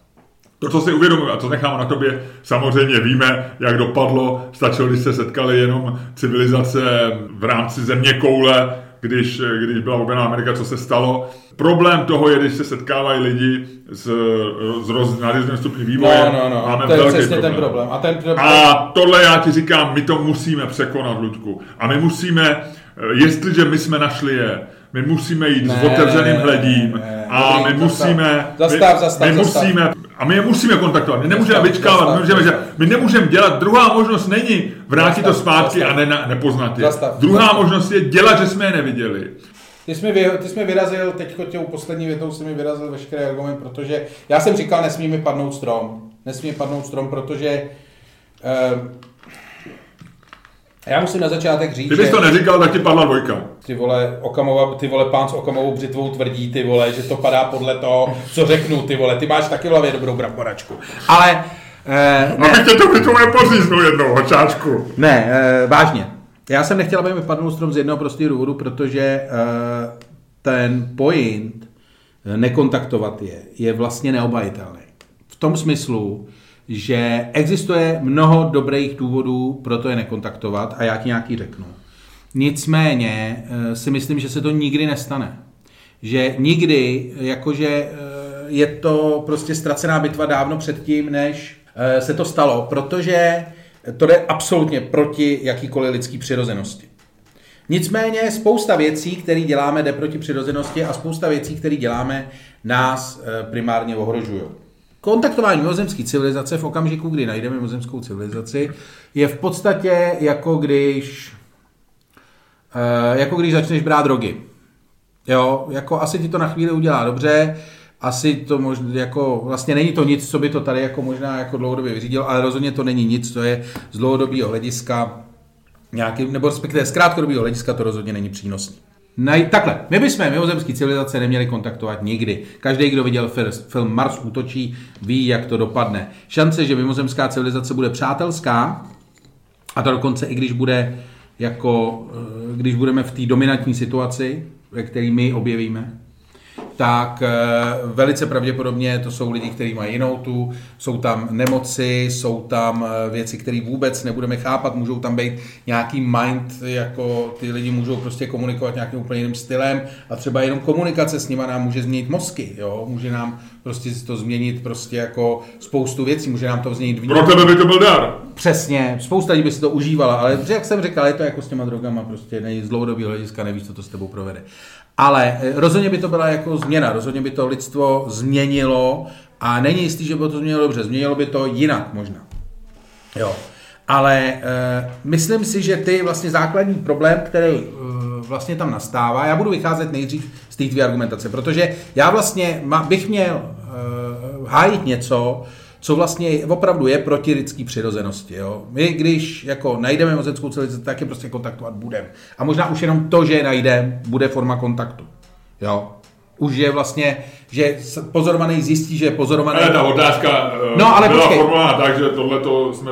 To, co si uvědomuji a co nechám na tobě, samozřejmě víme, jak dopadlo. Stačilo, když se setkali jenom civilizace v rámci země koule, když, když byla objená Amerika, co se stalo. Problém toho je, když se setkávají lidi s, s roz, na různém stupni vývoje. No, no, no. Máme to je přesně ten problém. A, ten, a tohle já ti říkám, my to musíme překonat, Ludku. A my musíme, jestliže my jsme našli je, my musíme jít Ne, s otevřeným hledím ne, a dobrý, my musíme, Zastav, my, zastav, my zastav. musíme, a my je musíme kontaktovat, my nemůžeme Zastav, vyčkávat, zastav, my, můžeme, že, zastav. my nemůžeme dělat, druhá možnost není vrátit to Zastav, zpátky zastav. a ne, ne, nepoznat je. Zastav, druhá zastav. možnost je dělat, že jsme je neviděli. Ty jsi, mi vy, ty jsi mi vyrazil, teď tou poslední větou si mi vyrazil veškerý argument, protože já jsem říkal, nesmí mi padnout strom. Nesmí mi padnout strom, protože eh, já musím na začátek říct, Kdybys že to neříkal, tak ti padla dvojka. ty vole, Okamova, ty vole pán s Okamovou břitvou tvrdí, ty vole, že to padá podle toho, co řeknu, ty vole, ty máš taky v hlavě dobrou bramboračku. Ale eh, ne, Abych tě to bytu nepozíznul jednou, hočáčku. ne, eh, vážně. Já jsem nechtěl, aby mi padnul strom z jednoho prostého důvodu, protože eh, ten point eh, nekontaktovat je, je vlastně neobajitelný. V tom smyslu, že existuje mnoho dobrých důvodů pro to je nekontaktovat a já ti nějaký řeknu. Nicméně eh, si myslím, že se to nikdy nestane. Že nikdy, jakože eh, je to prostě ztracená bitva dávno předtím, než eh, se to stalo, protože to jde absolutně proti jakýkoliv lidský přirozenosti. Nicméně spousta věcí, které děláme, jde proti přirozenosti a spousta věcí, které děláme, nás eh, primárně ohrožují. Kontaktování mimozemské civilizace v okamžiku, kdy najdeme mimozemskou civilizaci, je v podstatě jako když, eh, jako když začneš brát drogy. Jo, jako asi ti to na chvíli udělá dobře, asi to možná, jako, vlastně není to nic, co by to tady jako možná jako dlouhodobě vyřídil, ale rozhodně to není nic, co je z dlouhodobého hlediska nějaký, nebo respektive z krátkodobého hlediska to rozhodně není přínosný. Nej, takhle, my bychom mimozemský civilizace neměli kontaktovat nikdy. Každý, kdo viděl film Mars útočí, ví, jak to dopadne. Šance, že mimozemská civilizace bude přátelská, a to dokonce i když bude jako, eh, když budeme v té dominantní situaci, ve které my objevíme, tak eh, velice pravděpodobně to jsou lidi, kteří mají jinou tu, jsou tam nemoci, jsou tam eh, věci, které vůbec nebudeme chápat, můžou tam být nějaký mind, jako ty lidi můžou prostě komunikovat nějakým úplně jiným stylem a třeba jenom komunikace s nima nám může změnit mozky, jo? může nám prostě to změnit prostě jako spoustu věcí, může nám to změnit Pro tebe by to byl dar. Přesně, spousta lidí by si to užívala, ale jak jsem říkal, je to jako s těma drogama, prostě nej, z dlouhodobého hlediska nevíš, co to s tebou provede. Ale eh, rozhodně by to byla jako změna, rozhodně by to lidstvo změnilo a není jistý, že by to změnilo dobře, změnilo by to jinak možná. Jo. Ale e, myslím si, že ty vlastně základní problém, který vlastně tam nastává, já budu vycházet nejdřív z té tvé argumentace, protože já vlastně bych měl e, hájit něco, co vlastně opravdu je proti lidský přirozenosti. Jo? My, když jako najdeme mimozemskou civilizaci, tak je prostě kontaktovat budeme. A možná už jenom to, že je najdeme, bude forma kontaktu. Jo? Už je vlastně, že pozorovaný zjistí, že je pozorovaný... Ale ta otázka eh, No, ale byla počkej. formulována tak, že tohle jsme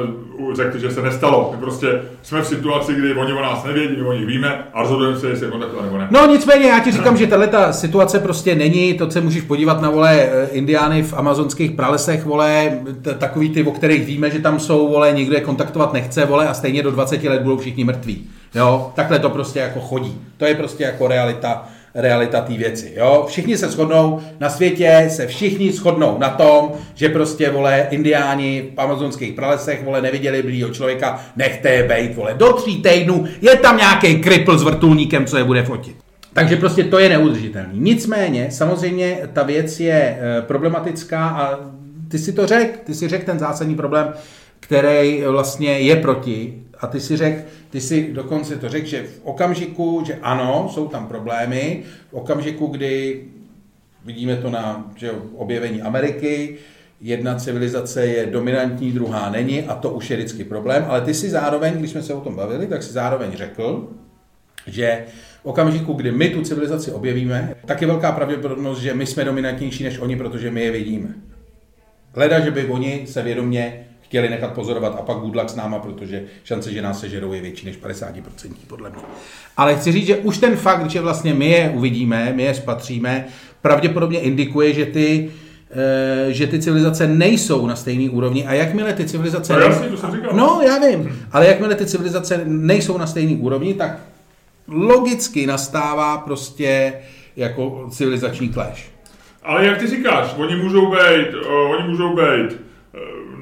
řekli, že se nestalo. My prostě jsme v situaci, kdy oni o nás nevědí, my o nich víme a rozhodujeme se, jestli je kontaktovat nebo ne. No nicméně já ti říkám, že tahle ta situace prostě není, to se můžeš podívat na vole eh, indiány v amazonských pralesech, vole, takový ty, o kterých víme, že tam jsou, vole, nikdo je kontaktovat nechce, vole, a stejně do 20 let budou všichni mrtví. Jo, takhle to prostě jako chodí. To je prostě jako realita, realita té věci. Jo? Všichni se shodnou, na světě se všichni shodnou na tom, že prostě, vole, indiáni v amazonských pralesech, vole, neviděli blího člověka, nechte je bejt, vole. Do tří týdnů je tam nějaký kripl s vrtulníkem, co je bude fotit. Takže prostě to je neudržitelný. Nicméně, samozřejmě ta věc je eh, problematická a ty si to řekl, ty si řekl ten zásadní problém, který vlastně je proti a ty si řekl, ty si dokonce to řekl, že v okamžiku, že ano, jsou tam problémy, v okamžiku, kdy vidíme to na že objevení Ameriky, jedna civilizace je dominantní, druhá není a to už je vždycky problém, ale ty si zároveň, když jsme se o tom bavili, tak si zároveň řekl, že v okamžiku, kdy my tu civilizaci objevíme, tak je velká pravděpodobnost, že my jsme dominantnější než oni, protože my je vidíme. Hleda, že by oni se vědomě chtěli nechat pozorovat a pak good luck s náma, protože šance, že nás sežerou, je větší než 50% podle mě. Ale chci říct, že už ten fakt, že vlastně my je uvidíme, my je spatříme, pravděpodobně indikuje, že ty eh, že ty civilizace nejsou na stejné úrovni a jakmile ty civilizace... No jasně, to jsem říkal. No, já vím, ale jakmile ty civilizace nejsou na stejné úrovni, tak logicky nastává prostě jako civilizační clash. Ale jak ty říkáš, oni můžou být, uh, oni můžou být uh,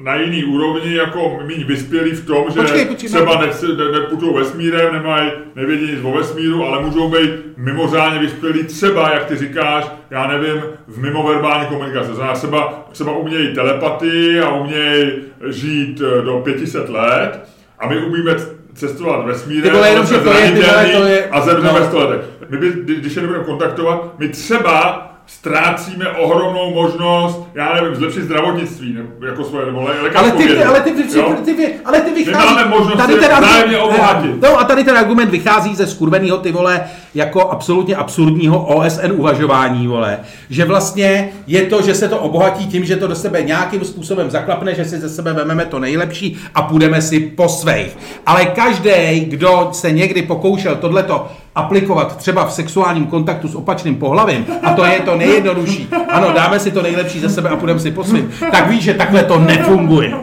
na jiný úrovni jako méně vyspělí v tom, že Počkej, počkej, třeba ne- ne, ne, neputují vesmírem, nemají, nevědí nic o vesmíru, ale můžou být mimořádně vyspělí třeba, jak ty říkáš, já nevím, v mimoverbální komunikaci. Znamená, třeba, třeba umějí telepatii a umějí žít eh, do 500 let a my umíme cestovat vesmírem, Ty vole, jenom, že to je- ty vole, to je- a zemřeme no. 100 letech. My by, kdy- když je nebudeme kontaktovat, my třeba ztrácíme ohromnou možnost, já nevím, zlepšit zdravotnictví, nebo jako svoje, nebo Ale ty, ty, vědu. ale ty, ty, ty, ty, ale ty vychází... máme možnost se ten argument- obohatit. No a tady ten argument vychází ze skurveného ty vole, jako absolutně absurdního OSN uvažování, vole. Že vlastně je to, že se to obohatí tím, že to do sebe nějakým způsobem zaklapne, že si ze sebe vememe to nejlepší a půjdeme si po svých. Ale každý, kdo se někdy pokoušel tohleto aplikovat třeba v sexuálním kontaktu s opačným pohlavím, a to je to nejjednodušší, ano, dáme si to nejlepší ze sebe a půjdeme si po svým, tak víš, že takhle to nefunguje.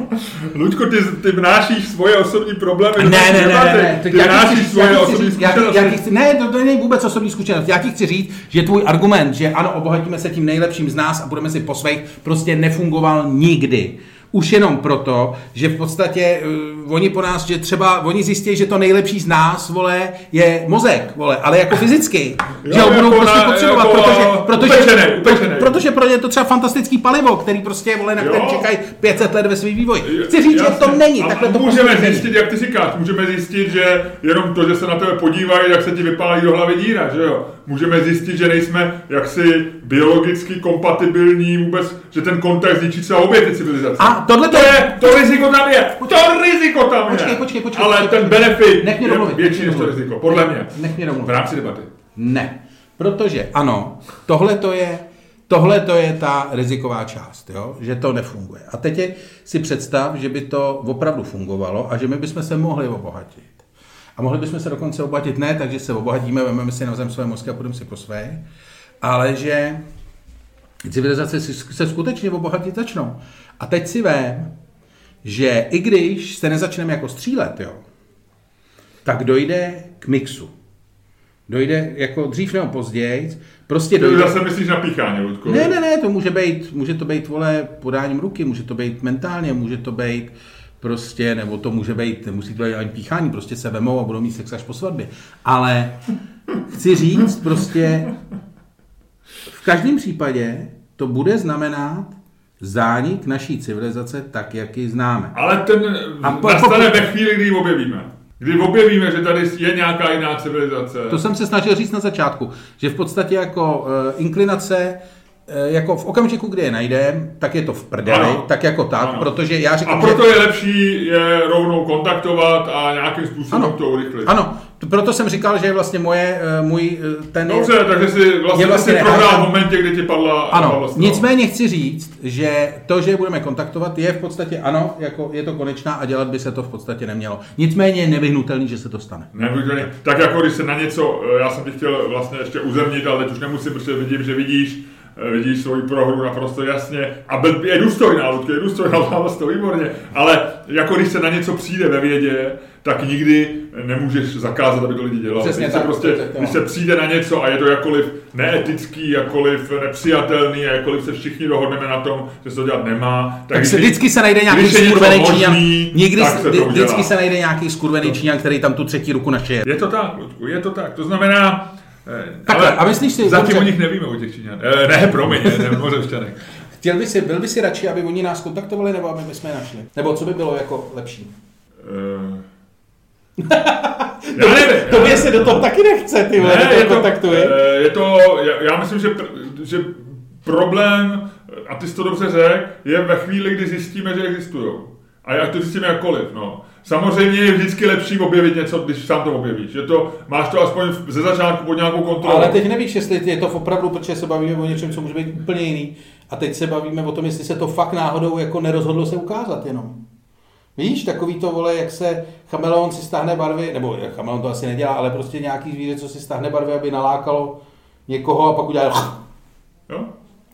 Luďko, ty, ty vnášíš svoje osobní problémy Ne, ne, ne, ne, ne. Ty chci vnášíš svoje osobní zkušenosti. Ne, to, to není vůbec osobní zkušenost. Já ti chci říct, že tvůj argument, že ano, obohatíme se tím nejlepším z nás a budeme si po svých, prostě nefungoval nikdy. Už jenom proto, že v podstatě uh, oni po nás, že třeba oni zjistí, že to nejlepší z nás, vole, je mozek, vole, ale jako fyzicky. Jo, že ho budou jako prostě na- potřebovat, jako, protože, protože, upečenej, upečenej. protože pro ně je to třeba fantastický palivo, který prostě, vole, na který čekají 500 let ve svém vývoji. Chci říct, že Jasně. to není, takhle to můžeme prostě zjistit, jak ty říkáš, můžeme zjistit, že jenom to, že se na tebe podívají, jak se ti vypálí do hlavy díra, že jo? Můžeme zjistit, že nejsme jaksi biologicky kompatibilní vůbec, že ten kontakt zničí třeba obě ty civilizace. A tohle to je, to riziko tam je, to riziko tam je. Počkej, počkej, počkej, Ale počkej. ten benefit Nech mě je domluvit, větší než to riziko, podle mě. Nech mě domluvit. V rámci debaty. Ne, protože ano, tohle to je, tohle to je ta riziková část, jo? že to nefunguje. A teď je, si představ, že by to opravdu fungovalo a že my bychom se mohli obohatit. A mohli bychom se dokonce obohatit ne, takže se obohatíme, vezmeme si navzájem své mozky a půjdeme si po své, ale že civilizace se skutečně obohatit začnou. A teď si vím, že i když se nezačneme jako střílet, jo, tak dojde k mixu. Dojde jako dřív nebo později, prostě dojde... zase myslíš na píchání, Ludko. Ne, ne, ne, to může být, může to být, vole, podáním ruky, může to být mentálně, může to být prostě, nebo to může být, nemusí to být ani píchání, prostě se vemou a budou mít sex až po svatbě. Ale chci říct prostě, v každém případě to bude znamenat zánik naší civilizace tak, jak ji známe. Ale ten A po- nastane po- ve chvíli, kdy ji objevíme. Kdy objevíme, že tady je nějaká jiná civilizace. To jsem se snažil říct na začátku, že v podstatě jako uh, inklinace, uh, jako v okamžiku, kdy je najdem, tak je to v prdeli, Ano. tak jako tak, Ano. protože já říkám, A proto že... je lepší je rovnou kontaktovat a nějakým způsobem Ano. to urychlit. Ano, proto jsem říkal, že je vlastně moje, eh, můj eh, ten... Dobře, takže si Je vlastně, vlastně si prohrál v momentě, kdy ti padla Ano, padla strana. nicméně chci říct, že to, že je budeme kontaktovat, je v podstatě ano, jako je to konečná a dělat by se to v podstatě nemělo. Nicméně je nevyhnutelný, že se to stane. Nevyhnutelně. Tak jako když se na něco, eh, já jsem ti chtěl vlastně ještě uzemnit, ale teď už nemusím, protože vidím, že vidíš, vidíš svoji prohru naprosto jasně a byl- je důstojná, Ludky, je důstojná, dáme to výborně, ale jako když se na něco přijde ve vědě, tak nikdy nemůžeš zakázat, aby to lidi dělali. Přesně když, se tak, prostě, tak, tak, když no. se přijde na něco a je to jakkoliv neetický, jakkoliv nepřijatelný a jakkoliv se všichni dohodneme na tom, že se to dělat nemá, Tak když se vždycky se najde nějaký skurvený Číňan. Nikdy, tak se udělá. vždycky se najde nějaký skurvený Číňan, který tam tu třetí ruku našije. Je to tak, Ludku, je to tak. To znamená... eh, Takhle, ale a myslíš si, Zatím dobře. o nich nevíme, o těch Číňan. Eh, ne, promiň, ne. Chtěl by si, byl by si radši, aby oni nás kontaktovali, nebo aby my jsme je našli? Nebo co by bylo jako lepší? Eh, Já nevím. Tobě se do toho taky nechce, ty vole, Ne, je to, kontaktuje. je to, já- já myslím, že, že problém, a ty jsi to dobře řekl, je ve chvíli, kdy zjistíme, že existují. A jak to zjistíme jakkoliv, no. Samozřejmě je vždycky lepší objevit něco, když sám to objevíš. Je to, máš to aspoň ze začátku pod nějakou kontrolou. Ale teď nevíš, jestli je to opravdu, protože se bavíme o něčem, co může být úplně jiný. A teď se bavíme o tom, jestli se to fakt náhodou jako nerozhodlo se ukázat jenom. Víš, takový to vole, jak se chameleon si stáhne barvy, nebo chameleon to asi nedělá, ale prostě nějaký zvíře, co si stáhne barvy, aby nalákalo někoho a pak udělá Jo?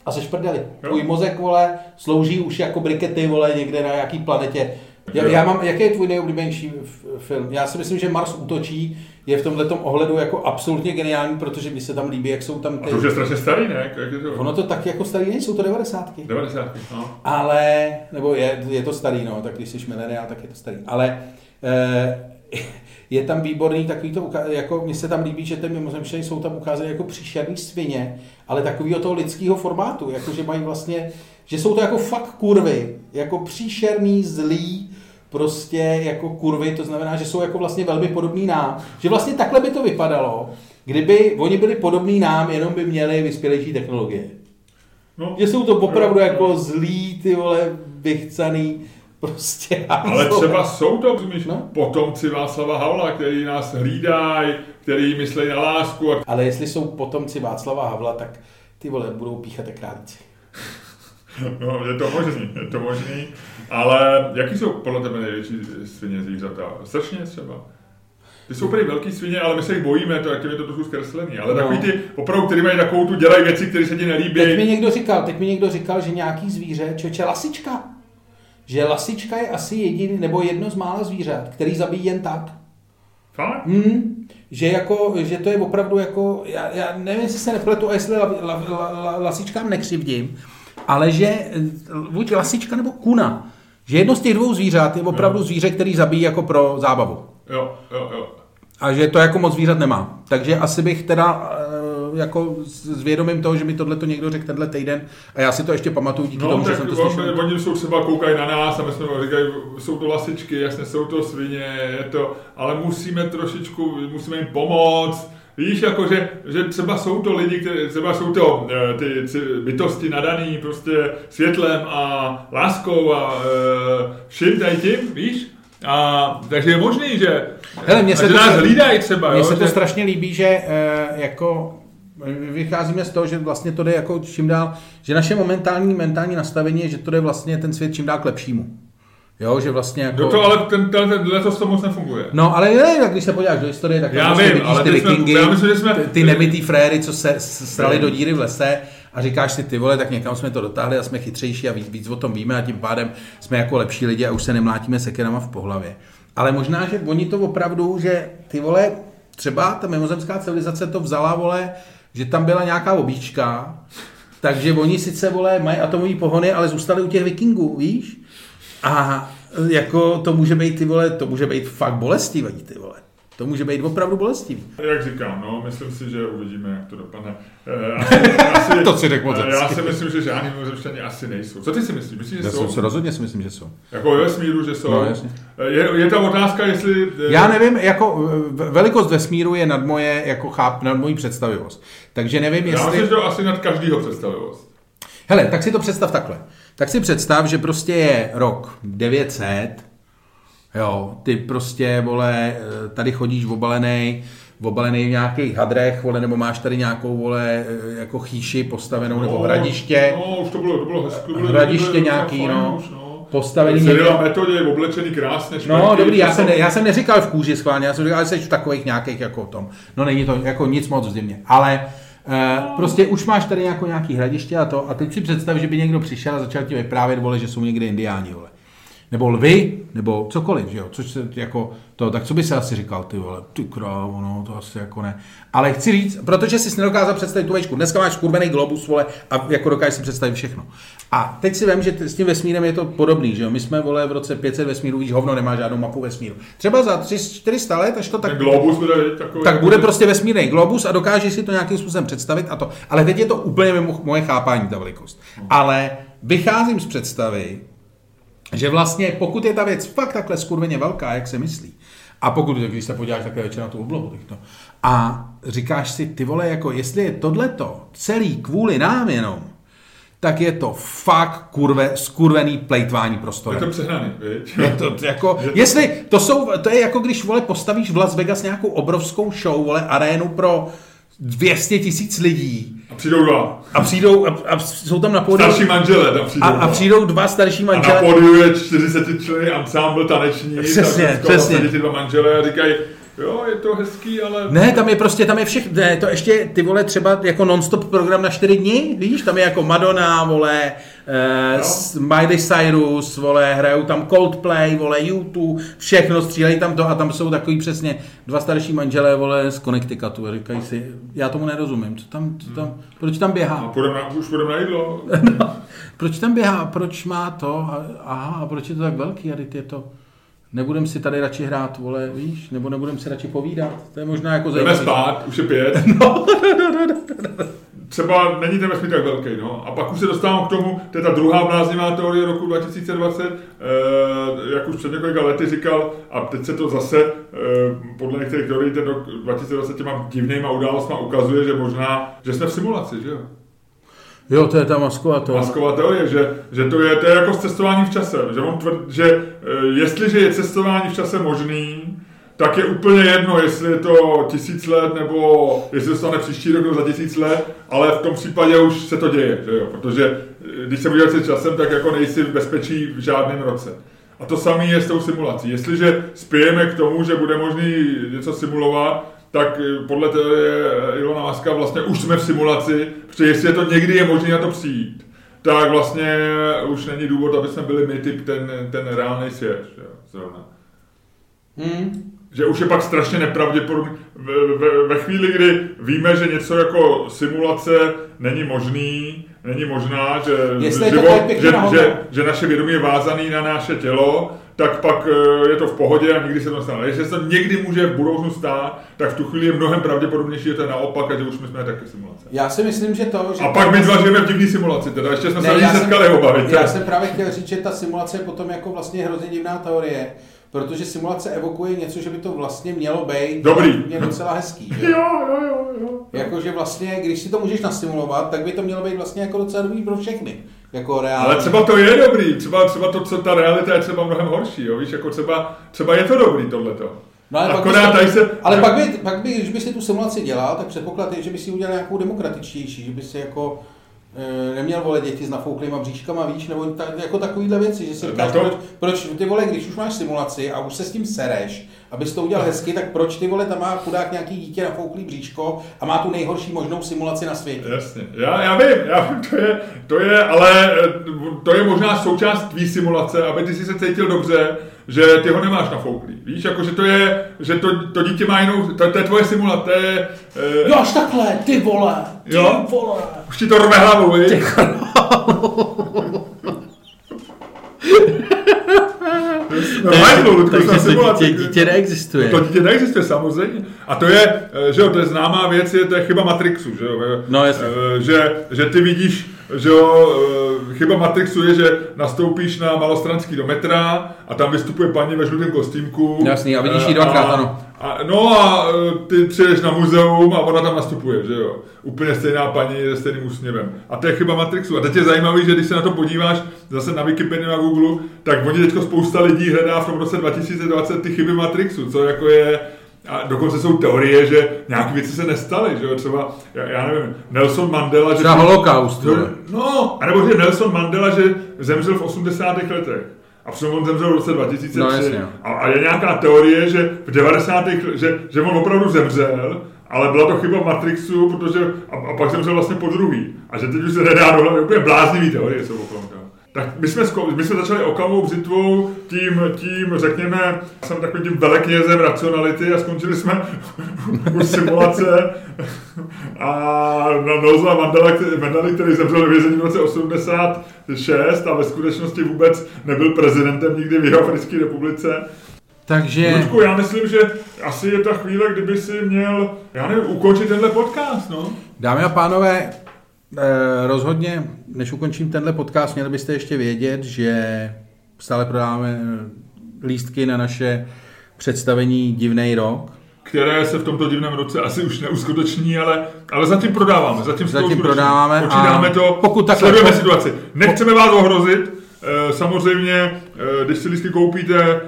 A seš prdeli. Jo. Tvůj mozek, vole, slouží už jako brikety, vole, někde na nějaký planetě. Já, já mám, jaký je tvůj nejoblíbenější film? Já si myslím, že Mars útočí je v tomhle ohledu jako absolutně geniální, protože mi se tam líbí, jak jsou tam ty... A to už je strašně starý, ne? Jak je to? Ono to tak jako starý není, jsou to 90. 90. No. Ale, nebo je, je to starý, no, tak když jsi mileniál, tak je to starý. Ale eh, je tam výborný takový to, jako mně se tam líbí, že ty mimozemštění jsou tam ukázány jako příšerný svině, ale takového toho lidského formátu, jako že mají vlastně, že jsou to jako fakt kurvy, jako příšerný, zlý, prostě jako kurvy, to znamená, že jsou jako vlastně velmi podobný nám. Že vlastně takhle by to vypadalo, kdyby oni byli podobní nám, jenom by měli vyspělejší technologie. No, že jsou to opravdu no, jako zlý, ty vole, vychcaný, prostě. Ale třeba jsou to, rozumíš, no? potomci Václava Havla, který nás hlídají, který myslí na lásku. A... Ale jestli jsou potomci Václava Havla, tak ty vole budou píchat králíci. no, je to možný, je to možný. Ale jaký jsou podle tebe největší svině zvířata? Sršně třeba? Ty jsou prý velký svině, ale my se jich bojíme, to, jak je to trochu zkreslený. Ale no. takový ty, opravdu, který mají takovou tu, dělají věci, které se ti nelíbí. Teď mi někdo říkal, teď mi někdo říkal, že nějaký zvíře, čoče, lasička. Že lasička je asi jediný, nebo jedno z mála zvířat, který zabíjí jen tak. Fakt? Hmm, že, jako, že to je opravdu jako, já, já nevím, jestli se nepletu a jestli la, la, la, la, lasičkám nekřivdím, ale že buď lasička nebo kuna, že jedno z těch dvou zvířat je opravdu jo. zvíře, který zabíjí jako pro zábavu. Jo, jo, jo. A že to jako moc zvířat nemá. Takže asi bych teda jako s vědomím toho, že mi tohle to někdo řekl tenhle týden a já si to ještě pamatuju díky no, tomu, že jsem to slyšel. Oni jsou třeba koukají na nás a my jsme říkají, jsou to lasičky, jasně jsou to svině, je to, ale musíme trošičku, musíme jim pomoct, Víš, jako že, že třeba jsou to lidi, které, třeba jsou to e, ty bytosti nadaný prostě světlem a láskou a e, vším tady tím, víš? A, takže je možný, že, Hele, mě se že to, nás hlídají třeba. Mně se že... to strašně líbí, že e, jako vycházíme z toho, že vlastně to jde jako čím dál, že naše momentální mentální nastavení je, že to jde vlastně ten svět čím dál k lepšímu. Jo, že vlastně jako... No to ale ten, ten, ten letos to moc nefunguje. No, ale ne, když se podíváš do historie, tak já vlastně vím, vidíš ale ty vikingy, jsme, já myslím, že jsme... ty, ty nemitý fréry, co se strali do díry v lese a říkáš si, ty vole, tak někam jsme to dotáhli a jsme chytřejší a víc, víc o tom víme a tím pádem jsme jako lepší lidi a už se nemlátíme sekerama v pohlavě. Ale možná, že oni to opravdu, že ty vole, třeba ta mimozemská civilizace to vzala, vole, že tam byla nějaká obíčka, takže oni sice, vole, mají atomové pohony, ale zůstali u těch vikingů, víš? A jako to může být, ty vole, to může být fakt bolestivý, ty vole. To může být opravdu bolestivý. Jak říkám, no, myslím si, že uvidíme, jak to dopadne. Eh, asi, asi, to si řekl moc eh, Já si myslím, že žádný mimozemšťani asi nejsou. Co ty si myslíš? Myslíš, že já jsou? Se rozhodně si myslím, že jsou. Jako ve vesmíru, že jsou? No, jasně. Eh, je, je tam otázka, jestli... Já nevím, jako velikost vesmíru je nad moje, jako cháp, nad mojí představivost. Takže nevím, jestli... Já myslím, že to asi nad každýho představivost. Hele, tak si to představ takhle. Tak si představ, že prostě je rok 900, jo, ty prostě, vole, tady chodíš obalený, obalený v nějakých hadrech, vole, nebo máš tady nějakou, vole, jako chýši postavenou, no, nebo hradiště. No, už to bylo, to bylo hezké. Hradiště bylo, nějaký, no. Už, no. Postavený někde. metodě, oblečený krásně. Šperky, no, dobrý, já jsem, já jsem neříkal v kůži schválně, já jsem říkal, že jsi v takových nějakých jako tom. No není to jako nic moc v zimě, ale Uh, prostě už máš tady nějakou, nějaký hradiště a to, a teď si představ, že by někdo přišel a začal ti vyprávět, vole, že jsou někde indiáni, vole. Nebo lvy, nebo cokoliv, že jo, což se jako to, tak co by se asi říkal, ty vole, ty krávo, no, to asi jako ne. Ale chci říct, protože jsi nedokázal představit tu vejšku, dneska máš kurvený globus, vole, a jako dokážeš si představit všechno. A teď si vím, že s tím vesmírem je to podobný, že jo, my jsme, vole, v roce 500 vesmíru, víš, hovno nemá žádnou mapu vesmíru. Třeba za 3-400 let, až to tak... Ten globus bude takový... Tak bude prostě vesmírný globus a dokážeš si to nějakým způsobem představit a to. Ale teď je to úplně mimo moje chápání, ta velikost. Ale vycházím z představy, že vlastně pokud je ta věc fakt takhle skurveně velká, jak se myslí, a pokud, když se podíváš takhle večer na tu oblohu, tak to, a říkáš si, ty vole, jako jestli je tohleto celý kvůli nám jenom, tak je to fakt kurve, skurvený plejtvání prostorem. Je to přehnaný, viď? Je to jako, je to... jestli, to jsou, to je jako když, vole, postavíš v Las Vegas nějakou obrovskou show, vole, arénu pro 200 tisíc lidí. A přijdou dva. A přijdou, a, a jsou tam na pódiu. Starší manželé tam přijdou. A, a přijdou dva starší manželé. A na pódiu je 40 členy ansámbl taneční. Přesně, tak přesně. ty dva manželé a říkají, Jo, je to hezký, ale... Ne, tam je prostě, tam je všechno, ne, to ještě, ty vole, třeba jako non-stop program na čtyři dny, víš, tam je jako Madonna, vole, eh, s Miley Cyrus, vole, hrajou tam Coldplay, vole, YouTube, všechno, střílejí tam to a tam jsou takový přesně dva starší manželé, vole, z Connecticutu a říkají si, já tomu nerozumím, co tam, co tam, proč tam běhá? půjdeme na, už půjdeme na jídlo. No, proč tam běhá, proč má to, a, aha, a proč je to tak velký, a je to, nebudem si tady radši hrát, vole, víš, nebo nebudem si radši povídat, to je možná jako Jdeme zajímavý. spát, už je pět. Třeba není ten vesmír tak velký, no. A pak už se dostávám k tomu, to je ta druhá bláznivá teorie roku 2020, eh, jak už před několika lety říkal, a teď se to zase, eh, podle některých teorií, ten rok 2020 těma divnýma událostma ukazuje, že možná, že jsme v simulaci, že jo? Jo, to je ta masková to. Masková teorie, že, že to, je, to je jako s cestováním v čase. Že on tvrdí, že eh, jestliže je cestování v čase možný, tak je úplně jedno, jestli je to tisíc let, nebo jestli to stane příští rok za tisíc let, ale v tom případě už se to děje, že jo? protože eh, když se se časem, tak jako nejsi v bezpečí v žádném roce. A to samé je s tou simulací. Jestliže spějeme k tomu, že bude možný něco simulovat, tak eh, podle teorie Ilona Maska vlastně už jsme v simulaci, protože jestli je to někdy je možné na to přijít, tak vlastně už není důvod, aby jsme byli my typ ten, ten reálný svět. Že jo, zrovna. Hmm. Že už je pak strašně nepravděpodobný. Ve, ve, ve chvíli, kdy víme, že něco jako simulace není možný, není možná, že, pěkně že, že, že naše vědomí je vázané na naše tělo, tak pak eh, je to v pohodě a nikdy se to nestane. Jestli se to někdy může v budoucnu stát, tak v tu chvíli je mnohem pravděpodobnější, že to je naopak a že už my jsme taky simulace. Já si myslím, že to, že A pak my dva žijeme v divné simulaci, teda ještě jsme se Ne, ani já jsem- setkali oba? Já jsem právě chtěl říct, že ta simulace je potom jako vlastně hrozně divná teorie, protože simulace evokuje něco, že by to vlastně mělo být Dobrý. je docela hezký. Že? Jo, jo, jo, jo. Jakože vlastně, když si to můžeš nasimulovat, tak by to mělo být vlastně jako docela dobrý pro všechny. Jako reálně. Ale třeba to je dobrý, třeba, třeba to, co ta realita je třeba mnohem horší, jo, víš, jako třeba, třeba je to dobrý tohleto. No, ale pak Akorát bys- tady se... Ale pak by, pak by, když by si tu simulaci dělal, tak předpoklad je, že by si udělal nějakou demokratičtější, že by si jako neměl vole děti s nafouklýma bříškama, víš, nebo ta, jako takovýhle věci, že si Na říkáš, to- proč, proč, ty vole, když už máš simulaci a už se s tím sereš, abys to udělal hezky, tak proč ty vole tam má chudák nějaký dítě nafouklý bříško a má tu nejhorší možnou simulaci na světě. Jasně, já, já vím, já vím, to je, to je, ale eh, to je možná součást tvý simulace, aby ty si se cítil dobře, že ty ho nemáš nafouklý. Víš, jako že to je, že to, to dítě má jinou, to, to je tvoje simulace, to je, eh, Jo, až takhle, ty vole, ty Jo? vole. už ti to rve hlavu, víš? No, hajzlu, Ludku, jsme simulaci. neexistuje. To dítě neexistuje samozřejmě. A to je, eh, že jo, to je známá věc, je to je chyba Matrixu, že jo. No, jasně. eh, Že, že ty vidíš, že jo, eh, chyba Matrixu je, že nastoupíš na malostranský do metra a tam vystupuje paní ve žlutém kostýmku. Jasný, a vidíš ji Eh, dvakrát, a- ano. A, no a eh, ty přijdeš na muzeum a ona tam nastupuje, že jo. Úplně stejná paní se stejným úsměvem. A to je chyba Matrixu. A teď je zajímavý, že když se na to podíváš zase na Wikipedii na Google, tak oni teď spousta lidí hledá v tom roce 2020 ty chyby Matrixu, co jako je a dokonce jsou teorie, že nějaké věci se nestaly, že jo, třeba, já, já nevím, Nelson Mandela, že... Třeba holokaust, No, no, anebo že Nelson Mandela, že zemřel v 80. letech. A přitom on zemřel v roce 2003. No, jasně, a, a, je nějaká teorie, že v 90. let- že, že on opravdu zemřel, ale byla to chyba Matrixu, protože a, a pak zemřel vlastně po druhý. A že teď už se nedá dohledat, úplně bláznivý teorie jsou okolo. Tak my jsme, my jsme začali okamovou břitvou tím, tím, řekněme, jsem takovým tím veleknězem racionality a skončili jsme u simulace a na Nelsona Mandela, který, Mandela, který zemřel ve vězení v roce 86 a ve skutečnosti vůbec nebyl prezidentem nikdy v Jihoafrické republice. Takže... Luďku, já myslím, že asi je ta chvíle, kdyby si měl, já nevím, ukončit tenhle podcast, no. Dámy a pánové, rozhodně, než ukončím tenhle podcast, měli byste ještě vědět, že stále prodáváme eh, lístky na naše představení Divnej rok. které se v tomto divném roce asi už neuskuteční, ale, ale zatím prodáváme. Zatím, Zatím prodáváme Počítáme to, pokud takhle- sledujeme po- situaci. Nechceme vás ohrozit, eh, samozřejmě, eh, když si lístky koupíte, eh,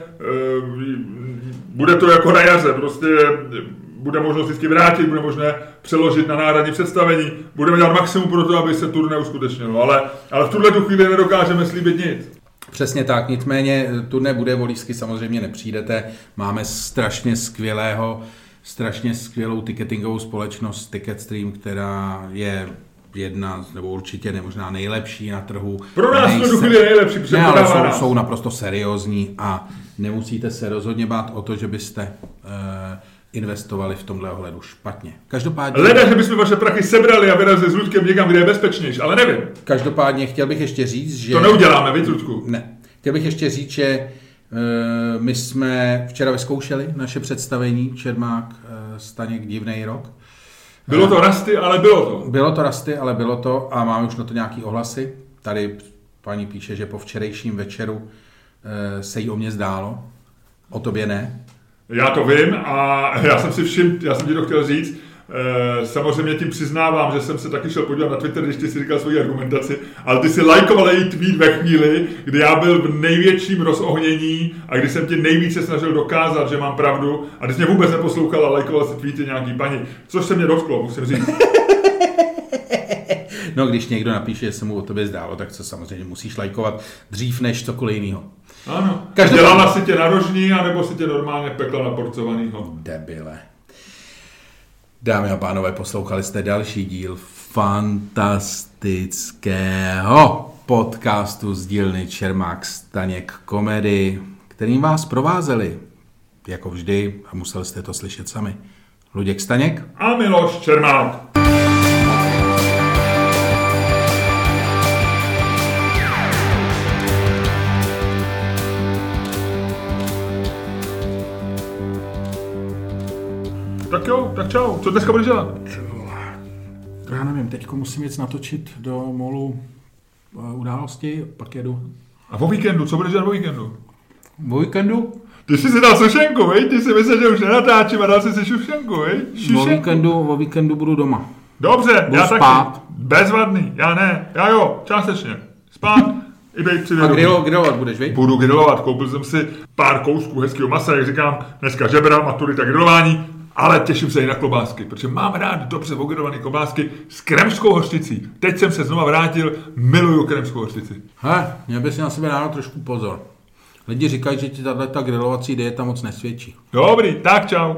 bude to jako na jaře, prostě eh, bude možnost lístky vrátit, bude možné přeložit na náhradní představení, budeme dělat maximum pro to, aby se turné uskutečnilo, ale, ale v tuhle tu chvíli nedokážeme slíbit nic. Přesně tak, nicméně eh, turné bude o lístky, samozřejmě nepřijdete. Máme strašně skvělého, strašně skvělou ticketingovou společnost Ticketstream, která je jedna, nebo určitě ne, možná nejlepší na trhu. Pro nás Nejsem- to chvíli nejlepší, ne, ale jsou, nás. jsou naprosto seriózní a nemusíte se rozhodně bát o to, že byste uh, investovali v tomhle ohledu špatně. Každopádně, Leda, že bychom vaše prachy sebrali a vyrazili s Ludkem někam, kde je bezpečnější, ale nevím. každopádně chtěl bych ještě říct, že... To neuděláme, víc, Ludku. Ne. Chtěl bych ještě říct, že eh, my jsme včera vyzkoušeli naše představení Čermák, eh, Staněk, divný rok. Bylo to rasty, ale bylo to. Bylo to rasty, ale bylo to a máme už na to nějaký ohlasy. Tady paní píše, že po včerejším večeru eh, se jí o mě zdálo. O tobě ne. Já to vím a já jsem si všiml, já jsem ti to chtěl říct, Eh, Samozřejmě tím přiznávám, že jsem se taky šel podívat na Twitter, když ty si říkal svoji argumentaci, ale ty si lajkoval její tweet ve chvíli, kdy já byl v největším rozohnění a kdy jsem ti nejvíce snažil dokázat, že mám pravdu a ty jsi mě vůbec neposlouchal a lajkoval si tweety nějaký paní, což se mě dotklo, musím říct. No, když někdo napíše, že se mu o tobě zdálo, tak to samozřejmě musíš lajkovat dřív než cokoliv jiného. Ano. Každopádně- Dělala si tě na rožní, anebo si tě normálně pekla na porcovanýho. Debile. Dámy a pánové, poslouchali jste další díl fantastického podcastu z dílny Čermák Staněk Komedy, kterým vás provázeli, jako vždy, a museli jste to slyšet sami, Luděk Staněk A Miloš Čermák. Tak jo, tak čau. Co dneska budeš dělat? Já nevím, teď musím jít natočit do molu eh, události, pak jedu. A o víkendu, co budeš dělat o víkendu? O víkendu? Ty jsi si dal sušenku, vej? Ty si myslel, že už nenatáčím a dal jsi si šušenku, vej? O Šušenku. víkendu, o víkendu budu doma. Dobře, Budu já spát. taky. Bezvadný, já ne. Já jo, částečně. Spát i při A grilo, grilovat budeš, viď? Budu grilovat, koupil jsem si pár kousků hezkého masa, jak říkám, dneska žebra, maturita grilování, ale těším se i na klobásky, protože mám rád dobře ogrilované klobásky s kremskou hořticí. Teď jsem se znova vrátil, miluju kremskou hořtici. He, měl by si na sebe dát trošku pozor. Lidi říkají, že ti tato grilovací dieta moc nesvědčí. Dobrý, tak čau.